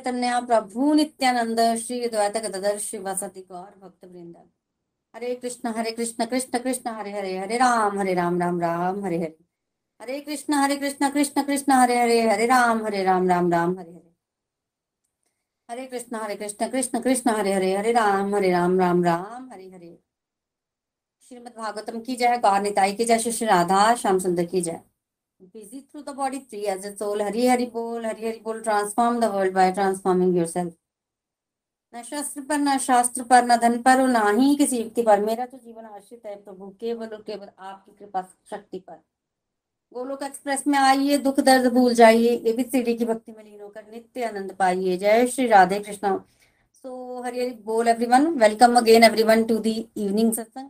चैतन्य प्रभु नित्यानंद श्री द्वैत गदर शिवसति गौर भक्त वृंद हरे कृष्ण हरे कृष्ण कृष्ण कृष्ण, हरे हरे हरे राम हरे राम राम राम, हरे हरे। हरे कृष्ण हरे कृष्ण कृष्ण कृष्ण, हरे हरे हरे राम हरे राम राम राम, हरे हरे। हरे कृष्ण हरे कृष्ण कृष्ण कृष्ण, हरे हरे हरे राम हरे राम राम राम, हरे हरे। श्रीमद् भागवतम की जय, गौर निताई की जय श्री राधा, श्याम सुंदर की जय। Busy through the body, free as a soul, hari hari bol, hari hari bol, transform the world by transforming yourself. न शास्त्र पर न शास्त्र पर न धन पर और ना ही किसी युक्ति पर मेरा तो जीवन आश्रित है प्रभु केवल और केवल आपकी कृपा शक्ति पर गोलोक एक्सप्रेस में आइए दुख दर्द भूल जाइए एबीसीडी की भक्ति में लीन होकर नित्य आनंद पाइए जय श्री राधे कृष्ण सो हरि हरि बोल everyone welcome again everyone to the evening satsang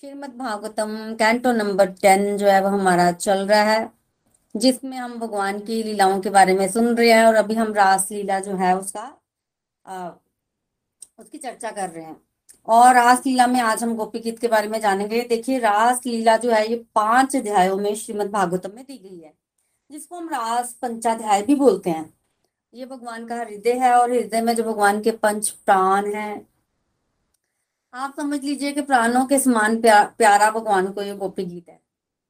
Shrimad Bhagavatam canto number ten जो है, वो हमारा चल रहा है। जिसमें हम भगवान की लीलाओं के बारे में सुन रहे हैं और अभी हम रास लीला जो है उसका आ, उसकी चर्चा कर रहे हैं। और रास लीला में आज हम गोपी गीत के बारे में जानेंगे। देखिए रास लीला जो है ये पाँच अध्यायों में श्रीमद् भागवतम में दी गई है जिसको हम रास पंचाध्याय भी बोलते हैं। ये भगवान का हृदय है और हृदय में जो भगवान के पंच प्राण हैं आप समझ लीजिए कि प्राणों के समान प्या, प्यारा भगवान को ये गोपी गीत है।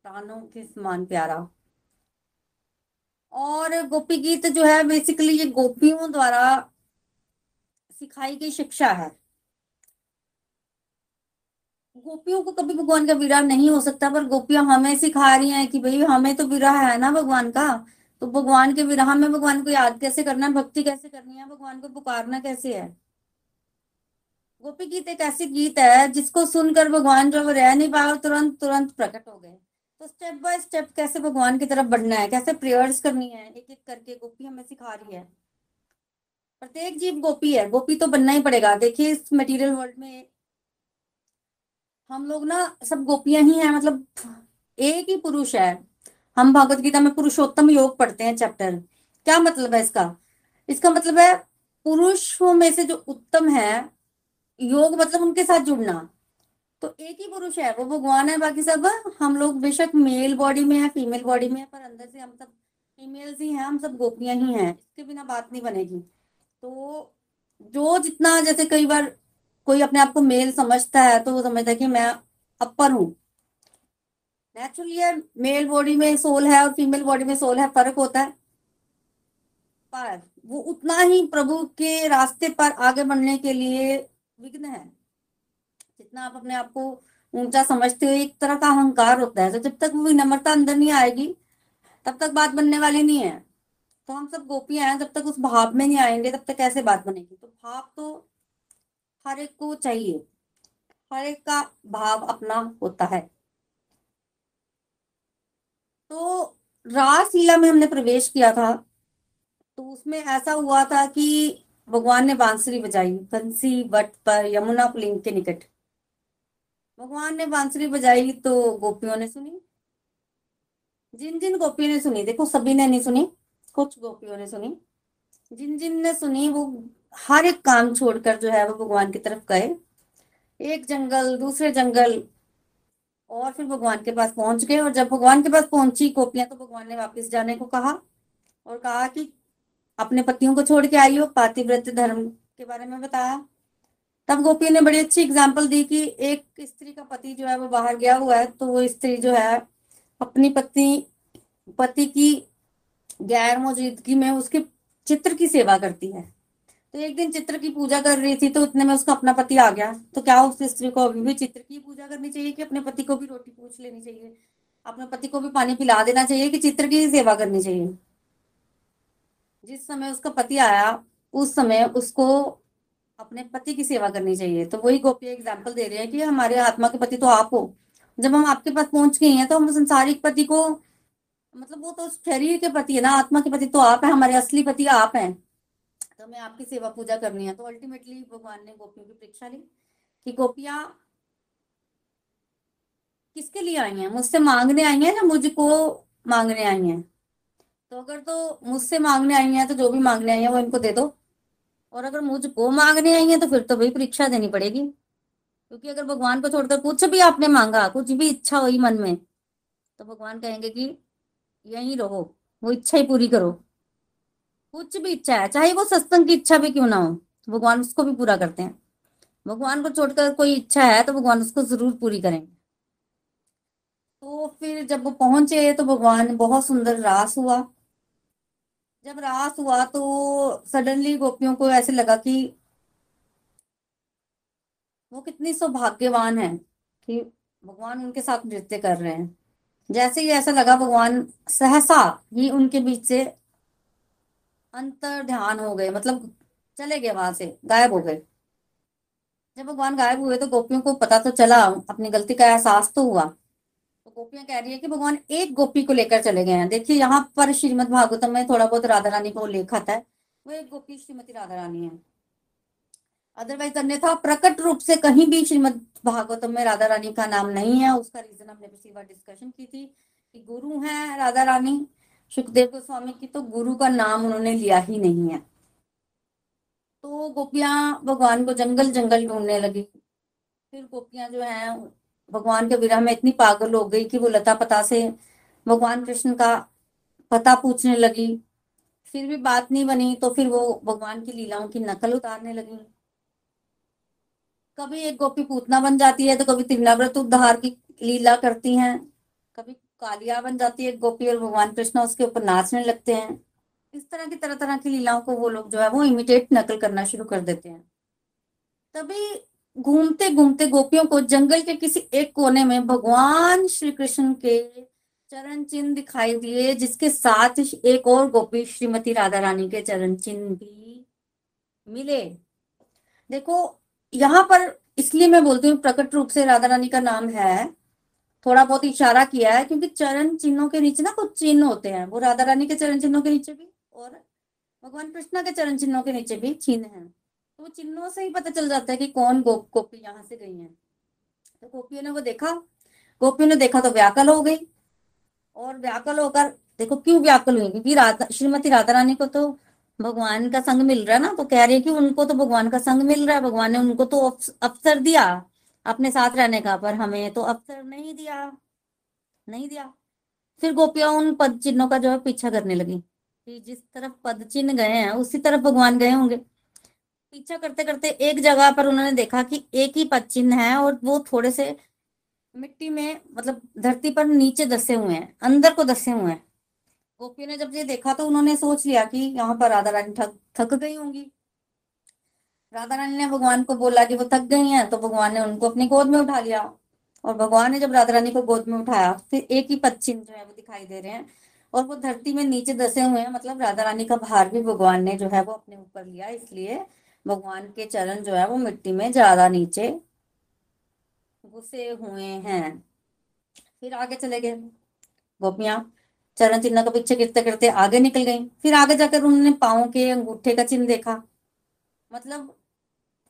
प्राणों के समान प्यारा। और गोपी गीत जो है बेसिकली ये गोपियों द्वारा सिखाई गई शिक्षा है। गोपियों को कभी भगवान का विरह नहीं हो सकता, पर गोपियाँ हमें सिखा रही हैं कि भाई हमें तो विरह है ना भगवान का। तो भगवान के विरह में भगवान को याद कैसे करना है, भक्ति कैसे करनी है, भगवान को पुकारना कैसे है? गोपी गीत एक ऐसी गीत है जिसको सुनकर भगवान जो रह नहीं पाए तुरंत तुरंत प्रकट हो गए। तो स्टेप बाय स्टेप कैसे भगवान की तरफ़ बढ़ना है? कैसे प्रेयर्स करनी है? एक एक करके गोपी हमें सिखा रही है। प्रत्येक जीव गोपी है। गोपी तो बनना ही पड़ेगा। देखिए, इस मटेरियल वर्ल्ड में हम लोग ना सब गोपियाँ ही हैं मतलब एक ही पुरुष है। हम भगवत गीता में पुरुषोत्तम योग पढ़ते हैं चैप्टर क्या मतलब है इसका? इसका मतलब है पुरुषों में से जो उत्तम है, योग मतलब उनके साथ जुड़ना। तो एक ही पुरुष है, वो भगवान है, बाकी सब हम लोग बेशक मेल बॉडी में है फीमेल बॉडी में है, पर अंदर से हम सब फीमेल्स ही हैं, हम सब गोपियाँ ही हैं, इसके बिना बात नहीं बनेगी। तो जो जितना जैसे कई बार कोई अपने आप को मेल समझता है तो वो समझता है कि मैं अपर हूँ। नेचुरली है मेल बॉडी में सोल है और फीमेल बॉडी में सोल है, फ़र्क होता है। पर वो उतना ही प्रभु के रास्ते पर आगे बढ़ने के लिए विघ्न है। जितना आप अपने आप को ऊँचा समझते हो एक तरह का अहंकार होता है। तो जब तक वो विनम्रता अंदर नहीं आएगी, तब तक बात बनने वाली नहीं है। तो हम सब गोपियाँ हैं, जब तक उस भाव में नहीं आएँगे, तब तक कैसे बात बनेगी। तो भाव तो हर एक को चाहिए। हर एक का भाव अपना होता है। तो रास लीला में हमने प्रवेश किया था। तो उसमें ऐसा हुआ था कि भगवान ने बांसुरी बजाई, बंसी, वट पर, यमुना पुलिंग के निकट। भगवान ने बांसुरी बजाई तो गोपियों ने सुनी। जिन जिन गोपियों ने सुनी, देखो सभी ने नहीं सुनी, कुछ गोपियों ने सुनी। जिन जिन ने सुनी, वो हर एक काम छोड़कर जो है वो भगवान की तरफ़ गए। एक जंगल, दूसरे जंगल, और फिर भगवान के पास पहुँच गए, और जब भगवान के पास पहुँची गोपियाँ तो भगवान ने वापस जाने को कहा और कहा कि अपने पतियों को छोड़ के आई हो पातिव्रत धर्म के बारे में बताया। तब गोपी ने बड़ी अच्छी एग्ज़ाम्पल दी कि एक स्त्री का पति जो है वो बाहर गया हुआ है तो वो स्त्री जो है अपनी पत्नी, पति की गैर मौजूदगी में उसके चित्र की सेवा करती है। तो एक दिन चित्र की पूजा कर रही थी तो इतने में उसका अपना पति आ गया। तो क्या उस स्त्री को अभी भी चित्र की पूजा करनी चाहिए कि अपने पति को भी रोटी पूछ लेनी चाहिए? अपने पति को भी पानी पिला देना चाहिए कि चित्र की सेवा करनी चाहिए? जिस समय उसका पति आया, उस समय उसको अपने पति की सेवा करनी चाहिए। तो वही गोपी एग्ज़ाम्पल दे रहे हैं कि हमारे आत्मा के पति तो आप हो। जब हम आपके पास पहुँच गए हैं तो हम संसारिक पति को मतलब वो तो शरीर के पति है ना, आत्मा के पति तो आप है, हमारे असली पति आप हैं। तो हमें आपकी सेवा पूजा करनी है। तो अल्टीमेटली भगवान ने गोपियों की परीक्षा ली कि गोपिया किसके लिए आई हैं? मुझसे मांगने आई हैं या मुझको मांगने आई हैं? तो अगर तो मुझसे मांगने आई हैं तो जो भी मांगने आई हैं वो इनको दे दो। और अगर मुझको मांगने आई है तो फिर तो भाई परीक्षा देनी पड़ेगी। क्योंकि अगर भगवान को छोड़कर कुछ भी आपने मांगा, कुछ भी इच्छा हुई मन में तो भगवान कहेंगे कि यहीं रहो, वो इच्छा ही पूरी करो। कुछ भी इच्छा है, चाहे वो सत्संग की इच्छा भी क्यों ना हो भगवान उसको भी पूरा करते हैं। भगवान को छोड़कर कोई इच्छा है तो भगवान उसको ज़रूर पूरी करेंगे। तो फिर जब वो पहुँचे तो भगवान, बहुत सुंदर रास हुआ। जब रास हुआ तो सडनली गोपियों को ऐसे लगा कि वो कितनी सौभाग्यवान है कि भगवान उनके साथ नृत्य कर रहे हैं। जैसे ही ऐसा लगा भगवान सहसा ही उनके बीच से अंतर ध्यान हो गए मतलब चले गए वहाँ से, गायब हो गए। जब भगवान गायब हुए तो गोपियों को पता तो चला, अपनी गलती का एहसास तो हुआ। गोपियाँ कह रही है कि भगवान एक गोपी को लेकर चले गए हैं। देखिए, यहाँ पर श्रीमद भागवतम में थोड़ा बहुत राधा रानी को उल्लेख आता है। वो एक गोपी श्रीमती राधा रानी है। अदरवाइज़ अन्यथा प्रकट रूप से कहीं भी श्रीमद भागवतम में राधा रानी का नाम नहीं है। उसका रीजन हमने पिछली बार डिस्कशन की थी कि गुरु हैं राधा रानी। सुखदेव गोस्वामी की तो गुरु का नाम उन्होंने लिया ही नहीं है। तो गोपियाँ भगवान को जंगल जंगल ढूँढने लगी। फिर गोपियाँ जो है भगवान के विरह में इतनी पागल हो गई कि वो लता पता से भगवान कृष्ण का पता पूछने लगी। फिर भी बात नहीं बनी तो फिर वो भगवान की लीलाओं की नकल उतारने लगी। कभी एक गोपी पूतना बन जाती है तो कभी त्रिनाव्रत उद्धार की लीला करती हैं। कभी कालिया बन जाती है गोपी और भगवान कृष्ण उसके ऊपर नाचने लगते हैं। इस तरह की तरह तरह की लीलाओं को वो लोग जो है वो इमिटेट नकल करना शुरू कर देते हैं। तभी घूमते घूमते गोपियों को जंगल के किसी एक कोने में भगवान श्री कृष्ण के चरण चिन्ह दिखाई दिए जिसके साथ एक और गोपी श्रीमती राधा रानी के चरण चिन्ह भी मिले। देखो, यहाँ पर इसलिए मैं बोलती हूँ, प्रकट रूप से राधा रानी का नाम है, थोड़ा बहुत इशारा किया है, क्योंकि चरण चिन्हों के नीचे ना कुछ चिन्ह होते हैं। वो राधा रानी के चरण चिन्हों के नीचे भी और भगवान कृष्णा के चरण चिन्हों के नीचे भी चिन्ह है। तो चिन्हों से ही पता चल जाता है कि कौन गो गोपी यहाँ से गई है। तो गोपियों ने वो देखा। गोपियों ने देखा तो व्याकल हो गई। और व्याकल होकर, देखो क्यों व्याकल हुई? क्योंकि राधा श्रीमती राधा रानी को तो भगवान का संग मिल रहा है ना तो कह रही है कि उनको तो भगवान का संग मिल रहा है। भगवान ने उनको तो अवसर दिया अपने साथ रहने का, पर हमें तो अवसर नहीं दिया नहीं दिया। फिर गोपिया उन पद चिन्हों का जो है पीछा करने लगी कि जिस तरफ़ पद चिन्ह गए हैं, उसी तरफ़ भगवान गए होंगे। पीछा करते करते एक जगह पर उन्होंने देखा कि एक ही पद चिन्ह है और वो थोड़े से मिट्टी में मतलब धरती पर नीचे दसे हुए हैं, अंदर को दसे हुए हैं। गोपी ने जब ये देखा तो उन्होंने सोच लिया कि यहाँ पर राधा रानी थक थक गई होंगी। राधा रानी ने भगवान को बोला कि वो थक गई हैं तो भगवान ने उनको अपनी गोद में उठा लिया। और भगवान ने जब राधा रानी को गोद में उठाया, फिर एक ही पश्चिम जो है वो दिखाई दे रहे हैं। और वो धरती में नीचे दसे हुए हैं मतलब राधा रानी का भार भी भगवान ने जो है वो अपने ऊपर लिया, इसलिए भगवान के चरण जो है वो मिट्टी में ज़्यादा नीचे घुसे हुए हैं। फिर आगे चले गए। गोपियाँ चरण चिन्ह का पीछे गिरते गिरते आगे निकल गई। फिर आगे जाकर उन्होंने पाओ के अंगूठे का चिन्ह देखा। मतलब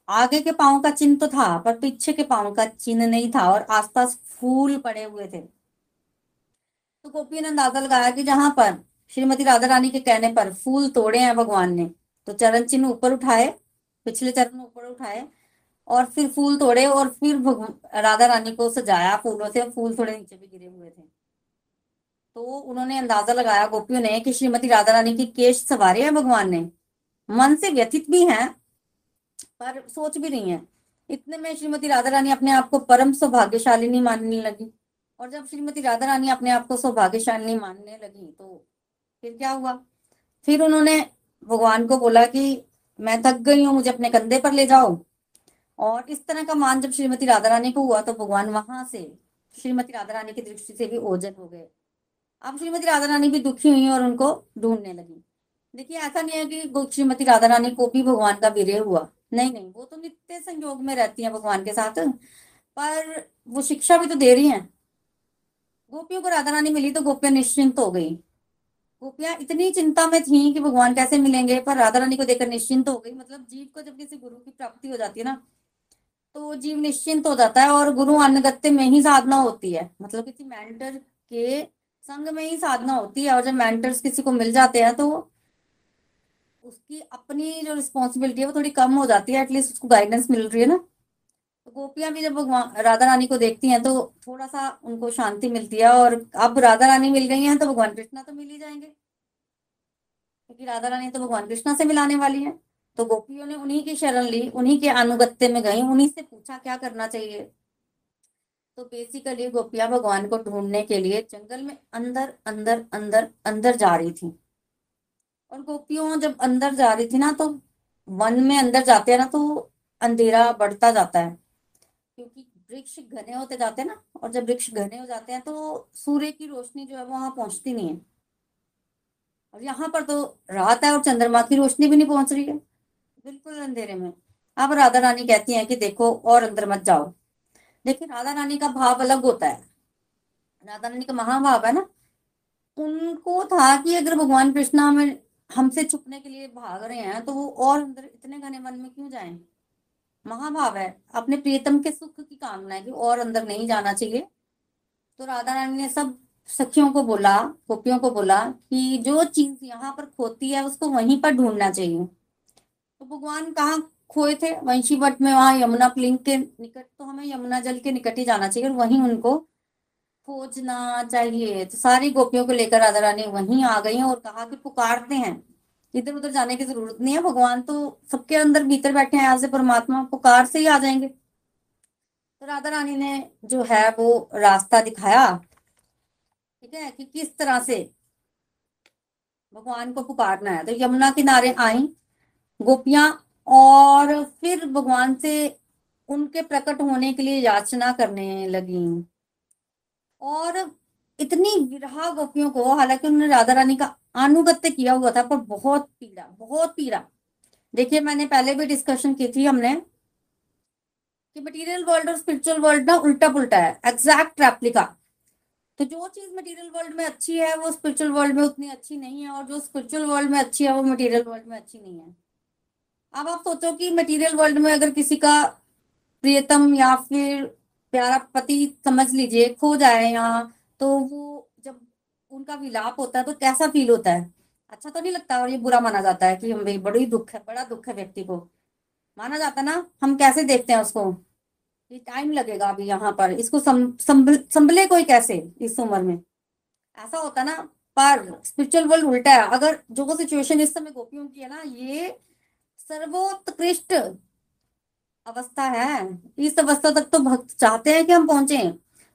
आगे के पाओ का चिन्ह तो था, पर पीछे के पाओ का चिन्ह नहीं था और आसपास फूल पड़े हुए थे। तो गोपी ने अंदाज़ा लगाया कि जहाँ पर श्रीमती राधा रानी के कहने पर फूल तोड़े हैं भगवान ने तो चरण चिन्ह ऊपर उठाए पिछले चरण ऊपर उठाए और फिर फूल तोड़े और फिर राधा रानी को सजाया फूलों से, फूल थोड़े नीचे भी गिरे हुए थे। तो उन्होंने अंदाज़ा लगाया गोपियों ने कि श्रीमती राधा रानी की केश सवारे हैं भगवान ने। मन से व्यथित भी हैं, पर सोच भी नहीं है। इतने में श्रीमती राधा रानी अपने आप को परम सौभाग्यशालिनी मानने लगी। और जब श्रीमती राधा रानी अपने आप को सौभाग्यशालिनी मानने लगी तो फिर क्या हुआ? फिर उन्होंने भगवान को बोला कि मैं थक गई हूँ, मुझे अपने कंधे पर ले जाओ। और इस तरह का मान जब श्रीमती राधा रानी को हुआ तो भगवान वहाँ से, श्रीमती राधा रानी की दृष्टि से भी ओझल हो गए। अब श्रीमती राधा रानी भी दुखी हुई और उनको ढूँढने लगी। देखिए, ऐसा नहीं है कि श्रीमती राधा रानी को भी भगवान का विरह हुआ। नहीं नहीं, वो तो नित्य संयोग में रहती है भगवान के साथ, पर वो शिक्षा भी तो दे रही हैं। गोपियों को राधा रानी मिली तो गोपियाँ निश्चिंत हो गई। गोपियाँ, इतनी चिंता में थी कि भगवान कैसे मिलेंगे, पर राधा रानी को देखकर निश्चिंत हो गई। मतलब जीव को जब किसी गुरु की प्राप्ति हो जाती है ना तो जीव निश्चिंत हो जाता है और गुरु अनुगत्य में ही साधना होती है। मतलब किसी मेंटर के संग में ही साधना होती है और जब मेंटर्स किसी को मिल जाते हैं तो उसकी अपनी जो रिस्पॉन्सिबिलिटी है, वो थोड़ी कम हो जाती है एटलीस्ट उसको गाइडेंस मिल रही है ना। गोपियाँ भी जब भगवान राधा रानी को देखती हैं तो थोड़ा सा उनको शांति मिलती है और अब राधा रानी मिल गई हैं तो भगवान कृष्णा तो मिल ही जाएँगे। क्योंकि राधा रानी तो भगवान कृष्णा से मिलाने वाली है तो गोपियों ने उन्हीं की शरण ली, उन्हीं के अनुगत्य में गई, उन्हीं से पूछा, क्या करना चाहिए? तो बेसिकली गोपियाँ भगवान को ढूँढने के लिए जंगल में अंदर अंदर अंदर अंदर जा रही थी। और गोपियों जब अंदर जा रही थी ना तो वन में अंदर जाते हैं ना तो अंधेरा बढ़ता जाता है। क्योंकि वृक्ष घने होते जाते हैं ना, और जब वृक्ष घने हो जाते हैं तो सूर्य की रोशनी जो है वहाँ पहुँचती नहीं है। और यहाँ पर तो रात है और चंद्रमा की रोशनी भी नहीं पहुँच रही है। बिल्कुल अंधेरे में। अब राधा रानी कहती हैं कि देखो और अंदर मत जाओ। देखिए, राधा रानी का भाव अलग होता है। राधा रानी का महाभाव है ना, उनको था कि अगर भगवान कृष्णा हमें, हमसे छुपने के लिए भाग रहे हैं तो वो और अंदर इतने घने मन में क्यों जाएँ? महाभाव है। अपने प्रियतम के सुख की कामना है कि और अंदर नहीं जाना चाहिए। तो राधा रानी ने सब सखियों को बोला, गोपियों को बोला कि जो चीज़ यहाँ पर खोती है, उसको वहीं पर ढूंढना चाहिए। तो भगवान कहाँ खोए थे? वंशी वट में वहाँ यमुना प्लिंग के निकट तो हमें यमुना जल के निकट ही जाना चाहिए और वहीं उनको खोजना चाहिए। तो सारी गोपियों को लेकर राधा रानी वहीं आ गई और कहा कि पुकारते हैं। इधर उधर जाने की ज़रूरत नहीं है। भगवान तो सबके अंदर भीतर बैठे हैं। आज परमात्मा पुकार से ही आ जाएँगे। तो राधा रानी ने जो है वो रास्ता दिखाया। ठीक है? कि किस तरह से भगवान को पुकारना है। तो यमुना किनारे आई गोपियाँ और फिर भगवान से उनके प्रकट होने के लिए याचना करने लगी। और इतनी विरहा गोपियों को, हालाँकि उन्होंने राधा रानी का अनुगत्य किया हुआ था, पर बहुत पीड़ा बहुत पीड़ा। देखिए, मैंने पहले भी डिस्कशन की थी हमने कि मटेरियल वर्ल्ड और स्पिरिचुअल वर्ल्ड ना उल्टा पुल्टा है एग्जैक्ट रेप्लिका तो जो चीज़ मटेरियल वर्ल्ड में अच्छी है, वो स्पिरिचुअल वर्ल्ड में उतनी अच्छी नहीं है, और जो स्पिरिचुअल वर्ल्ड में अच्छी है, वो मटेरियल वर्ल्ड में अच्छी नहीं है। अब आप सोचो कि मटेरियल वर्ल्ड में अगर किसी का प्रियतम या फिर प्यारा पति समझ लीजिए, खो जाए यहाँ तो वो जब उनका विलाप होता है तो कैसा फील होता है? अच्छा तो नहीं लगता और ये बुरा माना जाता है कि हम भाई बड़ी दुख है, बड़ा दुख है व्यक्ति को। माना जाता ना, हम कैसे देखते हैं उसको? ये टाइम लगेगा अभी यहाँ पर। इसको संभले कोई कैसे इस उम्र में? ऐसा होता ना, पर स्पिरिचुअल वर्ल्ड उल्टा है। अगर जो वो सिचुएशन इस समय गोपियों की है ना, ये सर्वोत्कृष्ट अवस्था है। इस अवस्था तक तो भक्त चाहते हैं कि हम पहुँचे।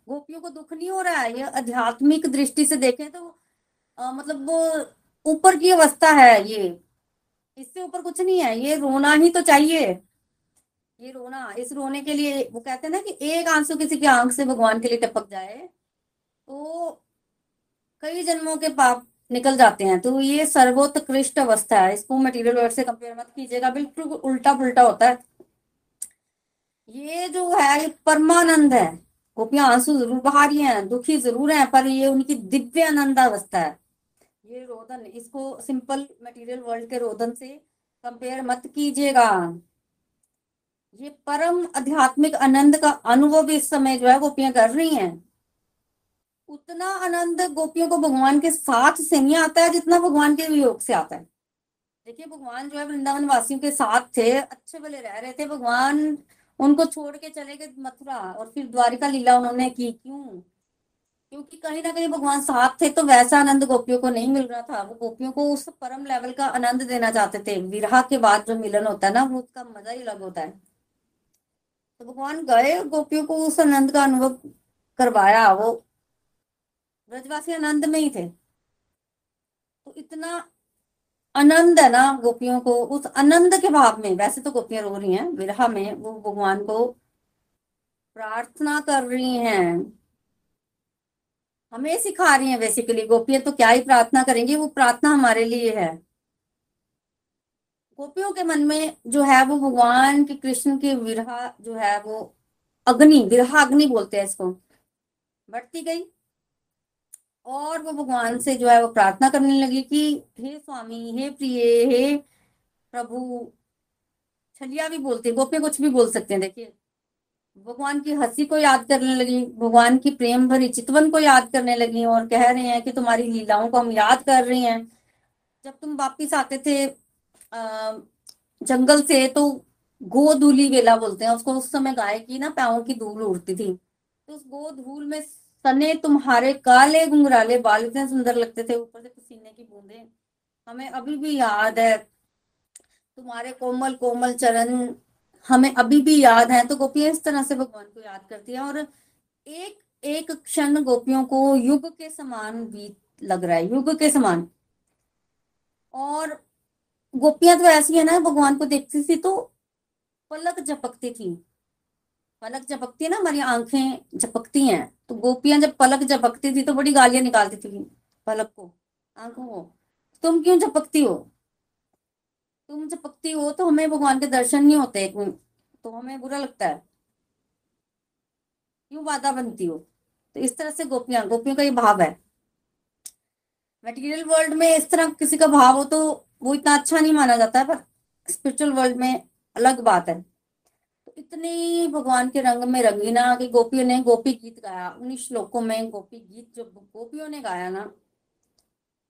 गोपियों को दुख नहीं हो रहा है? ये आध्यात्मिक दृष्टि से देखें तो आ, मतलब ऊपर की अवस्था है ये। इससे ऊपर कुछ नहीं है। ये रोना ही तो चाहिए। ये रोना इस रोने के लिए वो कहते हैं ना कि एक आँसू किसी की आँख से भगवान के लिए टपक जाए तो कई जन्मों के पाप निकल जाते हैं। तो ये सर्वोत्कृष्ट अवस्था है। इसको मटेरियल वर्ड से कंपेयर मत कीजिएगा। बिल्कुल उल्टा पुल्टा होता है। ये जो है ये परमानंद है। गोपियाँ आँसू ज़रूर बहा रही हैं, दुखी ज़रूर हैं, पर ये उनकी दिव्य आनंद अवस्था है। ये रोदन, इसको सिंपल मटेरियल वर्ल्ड के रोदन से कंपेयर मत कीजिएगा। ये परम आध्यात्मिक आनंद का अनुभव इस समय जो है गोपियाँ कर रही हैं। उतना आनंद गोपियों को भगवान के साथ से नहीं आता है जितना भगवान के वियोग से आता है। देखिए, भगवान जो है वृंदावन वासियों के साथ थे, अच्छे भले रह रहे थे, भगवान उनको छोड़ के चले गए मथुरा और फिर द्वारिका लीला उन्होंने की। क्यों? क्योंकि कहीं ना कहीं भगवान साथ थे तो वैसा आनंद गोपियों को नहीं मिल रहा था। वो गोपियों को उस परम लेवल का आनंद देना चाहते थे। विरहा के बाद जो मिलन होता है ना, वो उसका मज़ा ही अलग होता है। तो भगवान गए, गोपियों को उस आनंद का अनुभव करवाया। वो ब्रजवासी आनंद में ही थे। तो इतना आनंद है ना गोपियों को, उस आनंद के भाव में, वैसे तो गोपियाँ रो रही हैं, विरह में, वो भगवान को प्रार्थना कर रही हैं। हमें सिखा रही हैं बेसिकली गोपियाँ तो क्या ही प्रार्थना करेंगी, वो प्रार्थना हमारे लिए है। गोपियों के मन में जो है वो भगवान के कृष्ण के विरहा जो है वो अग्नि विरहा अग्नि बोलते हैं इसको। बढ़ती गई। और वो भगवान से जो है वो प्रार्थना करने लगी कि, हे स्वामी, हे प्रिय, हे प्रभु। छलिया भी बोलते गोपियाँ कुछ भी बोल सकते हैं, देखिए। भगवान की हँसी को याद करने लगी, भगवान की प्रेम भरी चितवन को याद करने लगी और कह रहे हैं कि तुम्हारी लीलाओं को हम याद कर रहे हैं। जब तुम वापिस आते थे जंगल से तो गोधूली वेला बोलते हैं, उसको उस समय गाय की ना पैरों की धूल उड़ती थी। तो उस गोधूल में सने तुम्हारे काले घुंघराले बाल इतने सुंदर लगते थे, ऊपर से पसीने की बूंदे। हमें अभी भी याद है, तुम्हारे कोमल कोमल चरण हमें अभी भी याद है। तो गोपियाँ इस तरह से भगवान को याद करती है और एक एक क्षण गोपियों को युग के समान बीत लग रहा है, युग के समान। और गोपियाँ तो ऐसी है ना, भगवान को देखती थी तो पलक झपकती थी। पलक झपकती है ना, हमारी आँखें झपकती हैं। तो गोपियाँ जब पलक झपकती थी तो बड़ी गालियाँ निकालती थी पलक को, आँखों को। तुम क्यों झपकती हो? तुम झपकती हो तो हमें भगवान के दर्शन नहीं होते तो हमें बुरा लगता है। क्यों बाधा बनती हो? तो इस तरह से गोपियाँ, गोपियों का ये भाव है। मटेरियल वर्ल्ड में इस तरह किसी का भाव हो तो वो इतना अच्छा नहीं माना जाता है, पर स्पिरिचुअल वर्ल्ड में अलग बात है। इतनी भगवान के रंग में रंगीना कि गोपियों ने गोपी गीत गाया। उन्हीं श्लोकों में गोपी गीत जो गोपियों ने गाया ना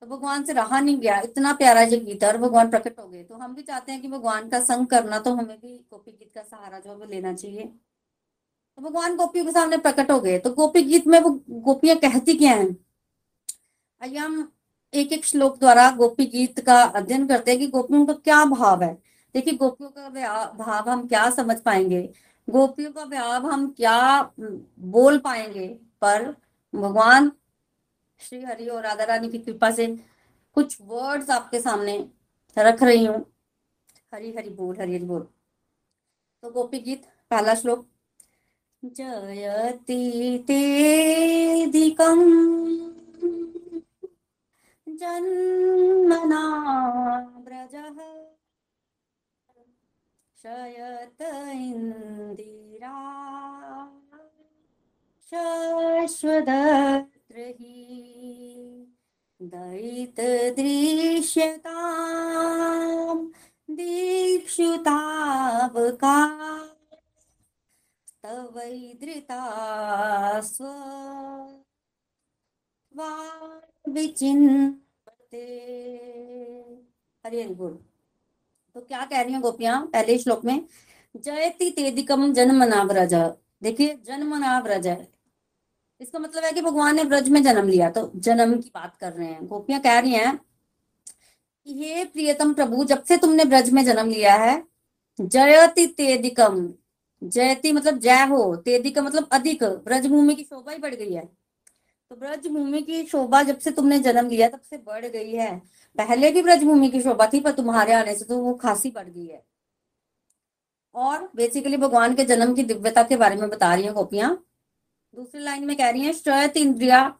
तो भगवान से रहा नहीं गया। इतना प्यारा जो गीत और भगवान प्रकट हो गए। तो हम भी चाहते हैं कि भगवान का संग करना तो हमें भी गोपी गीत का सहारा जो है लेना चाहिए। तो भगवान गोपियों के सामने प्रकट हो गए। तो गोपी गीत में वो गोपियाँ कहती क्या है? आइए हम एक एक श्लोक द्वारा गोपी गीत का अध्ययन करते हैं कि गोपियों का क्या भाव है। देखिए, गोपियों का भाव हम क्या समझ पाएँगे? गोपियों का भाव हम क्या बोल पाएँगे? पर भगवान श्री हरि और राधा रानी की कृपा से कुछ वर्ड्स आपके सामने रख रही हूँ। हरी, हरि बोल, हरि हरि बोल। तो गोपी गीत, पहला श्लोक। जयति तेधिकम् जन्मना व्रजः शयत इन्दिरा दयित दृश्यताम् दीक्षुतावका। तवैदृता स्व। विचिन्ते हरि हरि बोल। तो क्या कह रही हैं गोपियाँ, पहले श्लोक में जयति तेदिकम जन्मना व्रज देखिए जन्मना व्रज है। इसका मतलब है कि भगवान ने ब्रज में जन्म लिया तो जन्म की बात कर रहे हैं। गोपियाँ कह रही हैं कि हे प्रियतम प्रभु, जब से तुमने ब्रज में जन्म लिया है जयति तेदिकम जयति मतलब जय हो तेदिकम मतलब अधिक। ब्रजभूमि की शोभा ही बढ़ गई है। तो ब्रजभूमि की शोभा जब से तुमने जन्म लिया, तब से बढ़ गई है। पहले भी ब्रजभूमि की शोभा थी, पर तुम्हारे आने से तो वो खासी बढ़ गई है। और बेसिकली भगवान के जन्म की दिव्यता के बारे में बता रही है गोपियाँ। दूसरी लाइन में कह रही है, श्रयत इंद्रिया,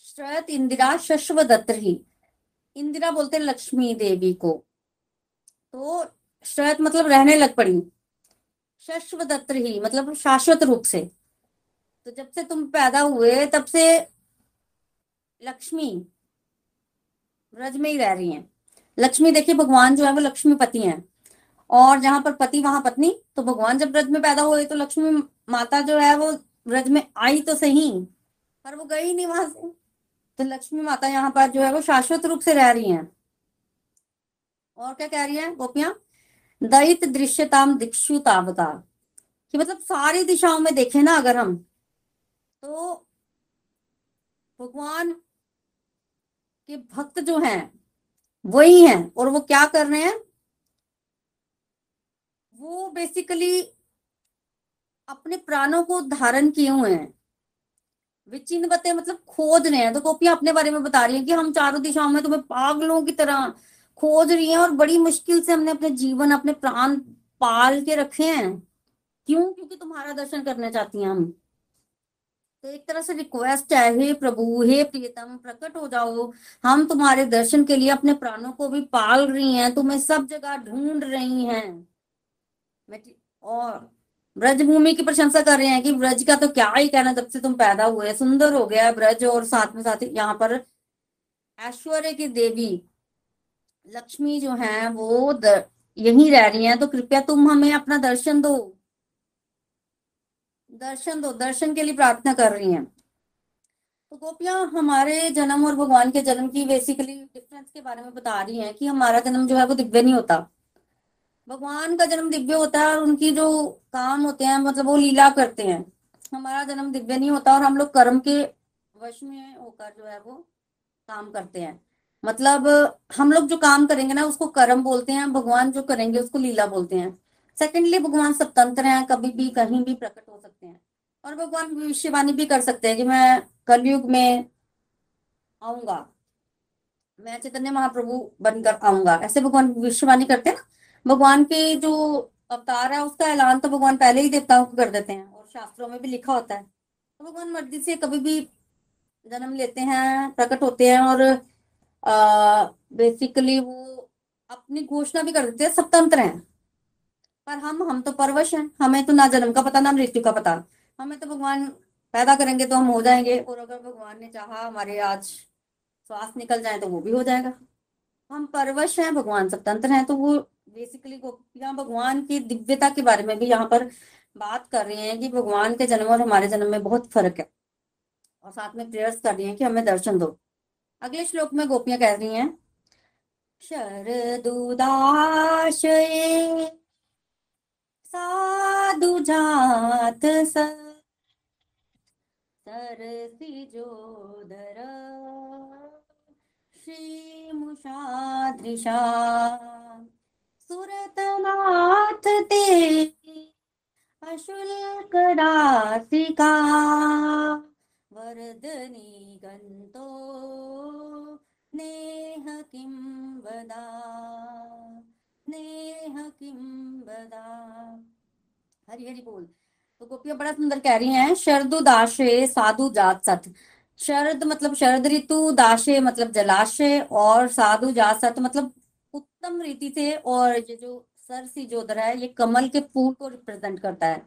श्रयत इंदिरा शश्व ही। इंदिरा बोलते लक्ष्मी देवी को। तो श्रयत मतलब रहने लग पड़ी। शश्व ही मतलब शाश्वत रूप से। तो जब से तुम पैदा हुए, तब से लक्ष्मी ब्रज में ही रह रही हैं। लक्ष्मी देखिए, भगवान जो है वो लक्ष्मी पति हैं। और जहाँ पर पति, वहाँ पत्नी। तो भगवान जब ब्रज में पैदा हुए तो लक्ष्मी माता जो है वो ब्रज में आई तो सही, पर वो गई नहीं वहाँ से। तो लक्ष्मी माता यहाँ पर जो है वो शाश्वत रूप से रह रही हैं। और क्या कह रही है गोपियाँ? दयित दृश्यताम दिक्षु तावता कि मतलब सारी दिशाओं में देखें ना अगर हम तो भगवान के भक्त जो हैं, वही हैं और वो क्या कर रहे हैं? वो बेसिकली अपने प्राणों को धारण किए हुए हैं। विचिन्न बते मतलब खोज रहे हैं। तो गोपियाँ अपने बारे में बता रही हैं कि हम चारों दिशाओं में तुम्हें पागलों की तरह खोज रही हैं और बड़ी मुश्किल से हमने अपने जीवन, अपने प्राण पाल के रखे हैं। क्यों? क्योंकि तुम्हारा दर्शन करना चाहती हैं हम। तो एक तरह से रिक्वेस्ट है, हे प्रभु, हे प्रियतम, प्रकट हो जाओ। हम तुम्हारे दर्शन के लिए अपने प्राणों को भी पाल रही हैं, तुम्हें सब जगह ढूंढ रही हैं। और ब्रज भूमि की प्रशंसा कर रहे हैं कि ब्रज का तो क्या ही कहना, जब से तुम पैदा हुए, सुंदर हो गया है ब्रज, और साथ में साथ यहाँ पर ऐश्वर्य की देवी, लक्ष्मी जो है, वो यही रह रही हैं। तो कृपया तुम हमें अपना दर्शन दो। दर्शन दो, दर्शन के लिए प्रार्थना कर रही हैं। तो गोपियाँ, हमारे जन्म और भगवान के जन्म की बेसिकली डिफरेंस के बारे में बता रही हैं कि हमारा जन्म जो है वो दिव्य नहीं होता। भगवान का जन्म दिव्य होता है और उनकी जो काम होते हैं मतलब वो लीला करते हैं। हमारा जन्म दिव्य नहीं होता और हम लोग कर्म के वश में होकर जो है वो काम करते हैं। मतलब हम लोग जो काम करेंगे ना, उसको कर्म बोलते हैं, भगवान जो करेंगे, उसको लीला बोलते हैं। सेकेंडली भगवान स्वतंत्र हैं, कभी भी, कहीं भी प्रकट हो सकते हैं। और भगवान भविष्यवाणी भी कर सकते हैं कि मैं कलयुग में आऊँगा। मैं चैतन्य महाप्रभु बनकर आऊँगा। ऐसे भगवान भविष्यवाणी करते हैं भगवान के जो अवतार है, उसका ऐलान तो भगवान पहले ही देवताओं को कर देते हैं और शास्त्रों में भी लिखा होता है। तो भगवान मर्ज़ी से कभी भी जन्म लेते हैं, प्रकट होते हैं और बेसिकली वो अपनी घोषणा भी कर देते हैं, स्वतंत्र हैं। पर हम हम तो परवश हैं। हमें तो ना जन्म का पता, ना मृत्यु का पता। हमें तो भगवान पैदा करेंगे तो हम हो जाएँगे। और अगर भगवान ने चाहा हमारे आज श्वास निकल जाए तो वो भी हो जाएगा। हम परवश हैं, भगवान स्वतंत्र हैं। तो वो बेसिकली गोपियाँ भगवान की दिव्यता के बारे में भी यहाँ पर बात कर रही हैं कि भगवान के जन्म और हमारे जन्म में बहुत फ़र्क है। और साथ में प्रेयर्स कर रही हैं कि हमें दर्शन दो। अगले श्लोक में गोपियाँ कह रही हैं, शरदुदाशये साधु जात सरसी जोदर। श्रीमुषादृशा सुरतनाथ ते। अशुल्क रासिका वरदनी गन्तो। नेह किं वदा। नेह किं वदा हरी हरी बोल। तो गोपियाँ बड़ा सुंदर कह रही हैं, शरदु दाशे साधु जात सत। शरद मतलब शरद ऋतु, दाशे मतलब जलाशय, और साधु जात सत मतलब उत्तम रीति से और ये जो सर सी जोदर है, ये कमल के फूल को रिप्रेजेंट करता है।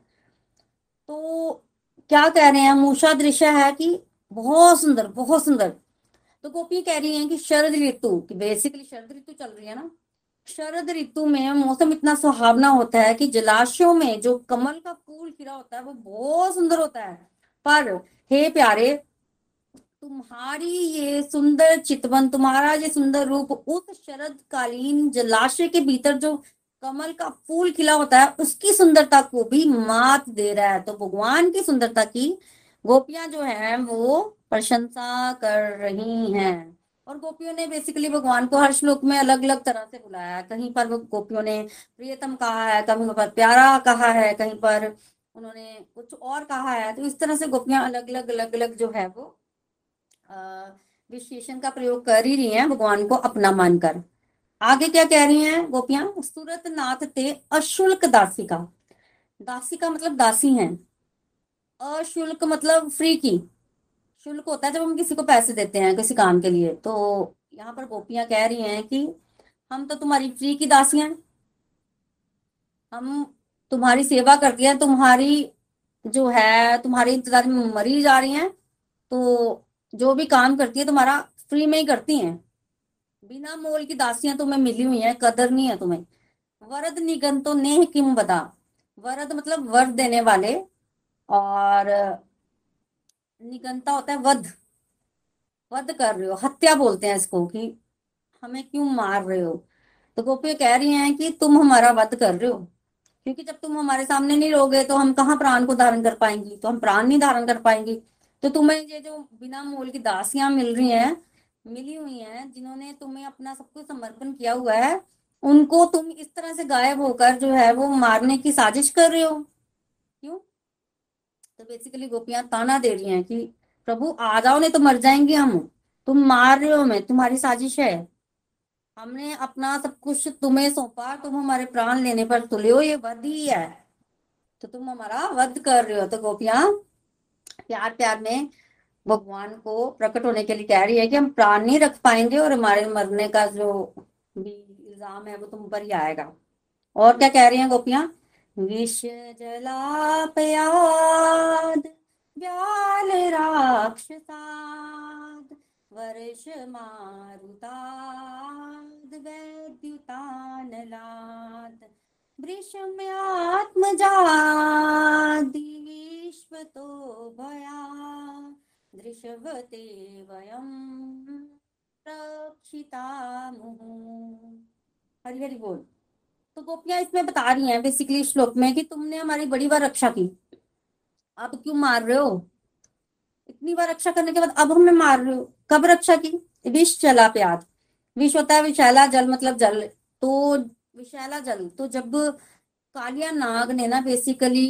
तो क्या कह रहे हैं मूषा दृश्य है कि बहुत सुंदर बहुत सुंदर। तो गोपी कह रही हैं कि शरद ऋतु बेसिकली शरद ऋतु चल रही है ना? शरद ऋतु में मौसम इतना सुहावना होता है कि जलाशयों में जो कमल का फूल खिला होता है, वो बहुत सुंदर होता है। पर, हे प्यारे, तुम्हारी ये सुंदर चितवन, तुम्हारा ये सुंदर रूप उस शरद कालीन जलाशय के भीतर जो कमल का फूल खिला होता है, उसकी सुंदरता को भी मात दे रहा है। तो भगवान की सुंदरता की गोपियाँ जो है, वो प्रशंसा कर रही हैं। और गोपियों ने बेसिकली भगवान को हर श्लोक में अलग अलग तरह से बुलाया। है कहीं पर गोपियों ने प्रियतम कहा है, कहीं पर प्यारा कहा है, कहीं पर उन्होंने कुछ और कहा है। तो इस तरह से गोपियाँ अलग अलग अलग अलग जो है वो विशेषण का प्रयोग कर ही रही हैं भगवान को अपना मानकर। आगे क्या कह रही हैं गोपियाँ? सूरत नाथ ते अशुल्क दासिका। दासिका मतलब दासी है। अशुल्क मतलब फ्री की। शुल्क होता है जब हम किसी को पैसे देते हैं किसी काम के लिए। तो यहाँ पर गोपियाँ कह रही हैं कि हम तो तुम्हारी फ्री की दासियाँ हैं। हम तुम्हारी सेवा करती हैं, तुम्हारी जो है, तुम्हारी इंतज़ार में मरी जा रही हैं। तो जो भी काम करती है, तुम्हारा फ्री में ही करती हैं। बिना मोल की दासियाँ तुम्हें मिली हुई हैं, कदर नहीं है तुम्हें। वरद निगन तो नेह किम बदा। वरद मतलब वर देने वाले। और निगंता होता है, वध। वध कर रहे हो, हत्या बोलते हैं इसको कि हमें क्यों मार रहे हो? तो गोपी कह रही हैं कि तुम हमारा वध कर रहे हो, क्योंकि जब तुम हमारे सामने नहीं रहोगे तो हम कहाँ प्राण को धारण कर पाएँगी? तो हम प्राण नहीं धारण कर पाएँगी। तो तुम्हें ये जो बिना मोल की दासियाँ मिल रही हैं, मिली हुई हैं, जिन्होंने तुम्हें अपना सब कुछ समर्पण किया हुआ है, उनको तुम इस तरह से गायब होकर जो है वो मारने की साजिश कर रहे हो? क्यों? तो बेसिकली गोपियाँ ताना दे रही हैं कि, प्रभु, आ जाओ, नहीं तो मर जाएँगे हम। तुम मार रहे हो, मैं, तुम्हारी साजिश है। हमने अपना सब कुछ तुम्हें सौंपा, तुम हमारे प्राण लेने पर तुले हो, ये वध ही है। तो तुम हमारा वध कर रहे हो। तो गोपियाँ प्यार प्यार में भगवान को प्रकट होने के लिए कह रही है कि हम प्राण नहीं रख पाएँगे और हमारे मरने का जो भी इल्ज़ाम है, वो तुम पर ही आएगा। और क्या कह रही हैं गोपियाँ? विष जलापयाद व्याल राक्षसाद, वर्ष मारुताद वैद्युतानलाद विश्वतो भया दृशवते वयं रक्षितामुः। हरि हरि बोल। तो गोपियाँ इसमें बता रही हैं बेसिकली श्लोक में कि तुमने हमारी बड़ी बार रक्षा की। अब क्यों मार रहे हो? इतनी बार रक्षा करने के बाद अब हमें मार रहे हो। कब रक्षा की? विष चला प्याद। विष होता है विशैला जल मतलब जल। तो विशैला जल तो जब कालिया नाग ने ना बेसिकली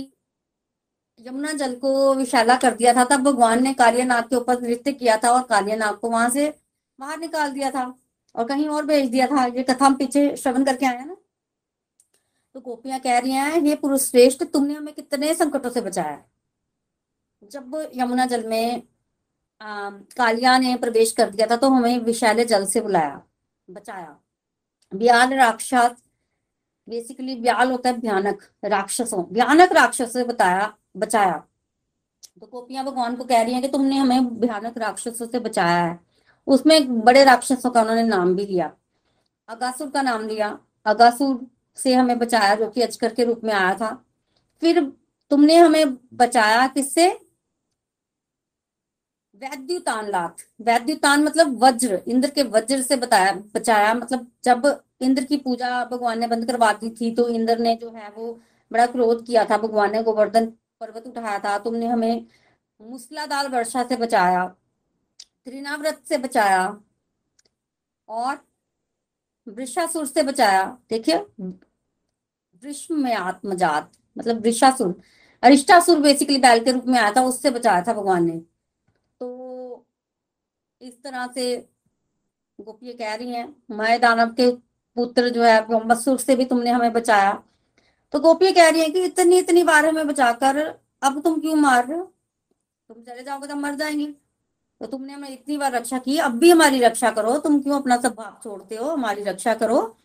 यमुना जल को विशाला कर दिया था, तब भगवान ने कालिया नाग के ऊपर नृत्य किया था और कालिया नाग को वहाँ से बाहर निकाल दिया था और कहीं और भेज दिया था। ये कथा हम पीछे श्रवण करके आया ना? तो गोपियाँ कह रही हैं हे पुरुष श्रेष्ठ तुमने हमें कितने संकटों से बचाया? जब यमुना जल में आ, कालिया ने प्रवेश कर दिया था तो हमें विशाले जल से बुलाया बचाया। ब्याल राक्षस बेसिकली ब्याल होता है भयानक राक्षसों भयानक राक्षस से बताया बचाया। तो गोपियाँ भगवान को कह रही हैं कि तुमने हमें भयानक राक्षसों से बचाया है। उसमें बड़े राक्षसों का उन्होंने नाम भी लिया अगासुर का नाम लिया। अगासुर से हमें बचाया जो कि अजकर के रूप में आया था। फिर तुमने हमें बचाया किससे? वैद्युतान लात वैद्युतान मतलब वज्र। इंद्र के वज्र से बताया, बचाया। मतलब जब इंद्र की पूजा भगवान ने बंद करवा दी थी तो इंद्र ने जो है वो बड़ा क्रोध किया था भगवान ने, गोवर्धन पर्वत उठाया था। तुमने हमें मूसलाधार वर्षा से बचाया त्रिनाव्रत से बचाया और वृषासुर से बचाया। देखिए वृष में आत्मजात मतलब वृषासुर अरिष्टासुर बेसिकली बैल के रूप में आया था, उससे बचाया था भगवान ने। तो इस तरह से गोपी कह रही हैं मैं दानव के पुत्र जो है मसूर से भी तुमने हमें बचाया। तो गोपी कह रही है कि इतनी इतनी बार हमें बचाकर, अब तुम क्यों मार रहे हो? तुम चले जाओगे तो मर जाएँगे। तो तुमने हमें इतनी बार रक्षा की, अब भी हमारी रक्षा करो। तुम क्यों अपना सब भाग छोड़ते हो? हमारी रक्षा करो।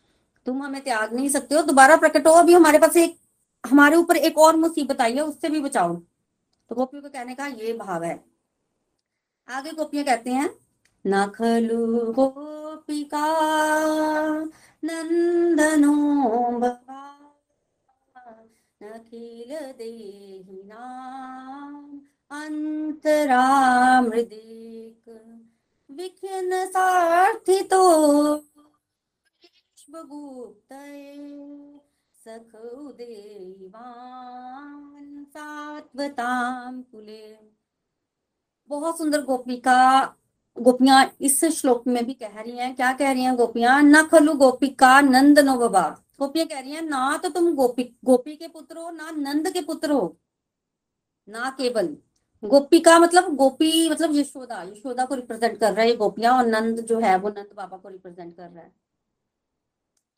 तुम हमें त्याग नहीं सकते हो। दोबारा प्रकट। हो अभी हमारे पास एक, हमारे ऊपर एक और मुसीबत आई है, उससे भी बचाओ। तो गोपियों को कहने का ये भाव है। आगे गोपियाँ कहते हैं न खलु गोपिका, नंदनो नखिल देहिनाम अंतरामृदिक विघ्न सार्थितो विश्वगुप्त सखुदेवान सात्वताम कुले। बहुत सुंदर गोपिका, गोपियाँ इस श्लोक में भी कह रही हैं। क्या कह रही हैं गोपियाँ? न खलु गोपिका नंद नो बाबा। गोपियाँ कह रही हैं, ना तो तुम गोपी गोपी के पुत्र हो, ना नंद के पुत्र हो, ना केवल। गोपिका मतलब गोपी मतलब यशोदा यशोदा को रिप्रेजेंट कर रहा है गोपियाँ और नंद जो है वो नंद बाबा को रिप्रेजेंट कर रहा है।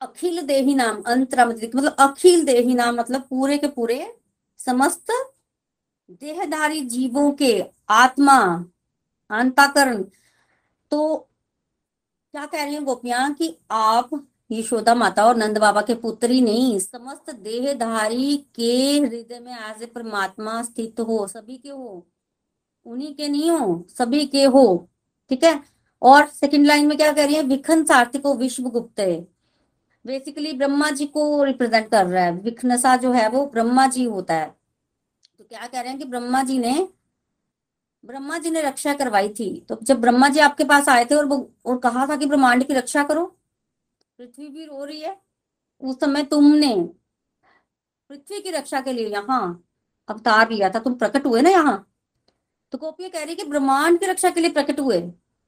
अखिल देही नाम अंतरामृत मतलब अखिल देही नाम मतलब पूरे के पूरे समस्त देहधारी जीवों के आत्मा, अंताकरण। तो क्या कह रही है गोपियाँ कि आप यशोदा माता और नंद बाबा के पुत्र नहीं, समस्त देहधारी के हृदय में ए परमात्मा स्थित हो, सभी के हो। उन्हीं के नहीं हो, सभी के हो, ठीक है? और सेकंड लाइन में क्या कह रही है? विखन सार्थिको विश्व गुप्त बेसिकली ब्रह्मा जी को रिप्रेजेंट कर रहा है। विखनसा जो है वो ब्रह्मा जी होता है। तो क्या कह रहे हैं कि ब्रह्मा जी ने, ब्रह्मा जी ने रक्षा करवाई थी। तो जब ब्रह्मा जी आपके पास आए थे और वो, और कहा था कि ब्रह्मांड की रक्षा करो, पृथ्वी भी रो रही है। उस समय तुमने पृथ्वी की रक्षा के लिए यहाँ अवतार लिया था। तुम प्रकट हुए ना यहाँ? तो गोपिया कह रही कि ब्रह्मांड की रक्षा के लिए प्रकट हुए,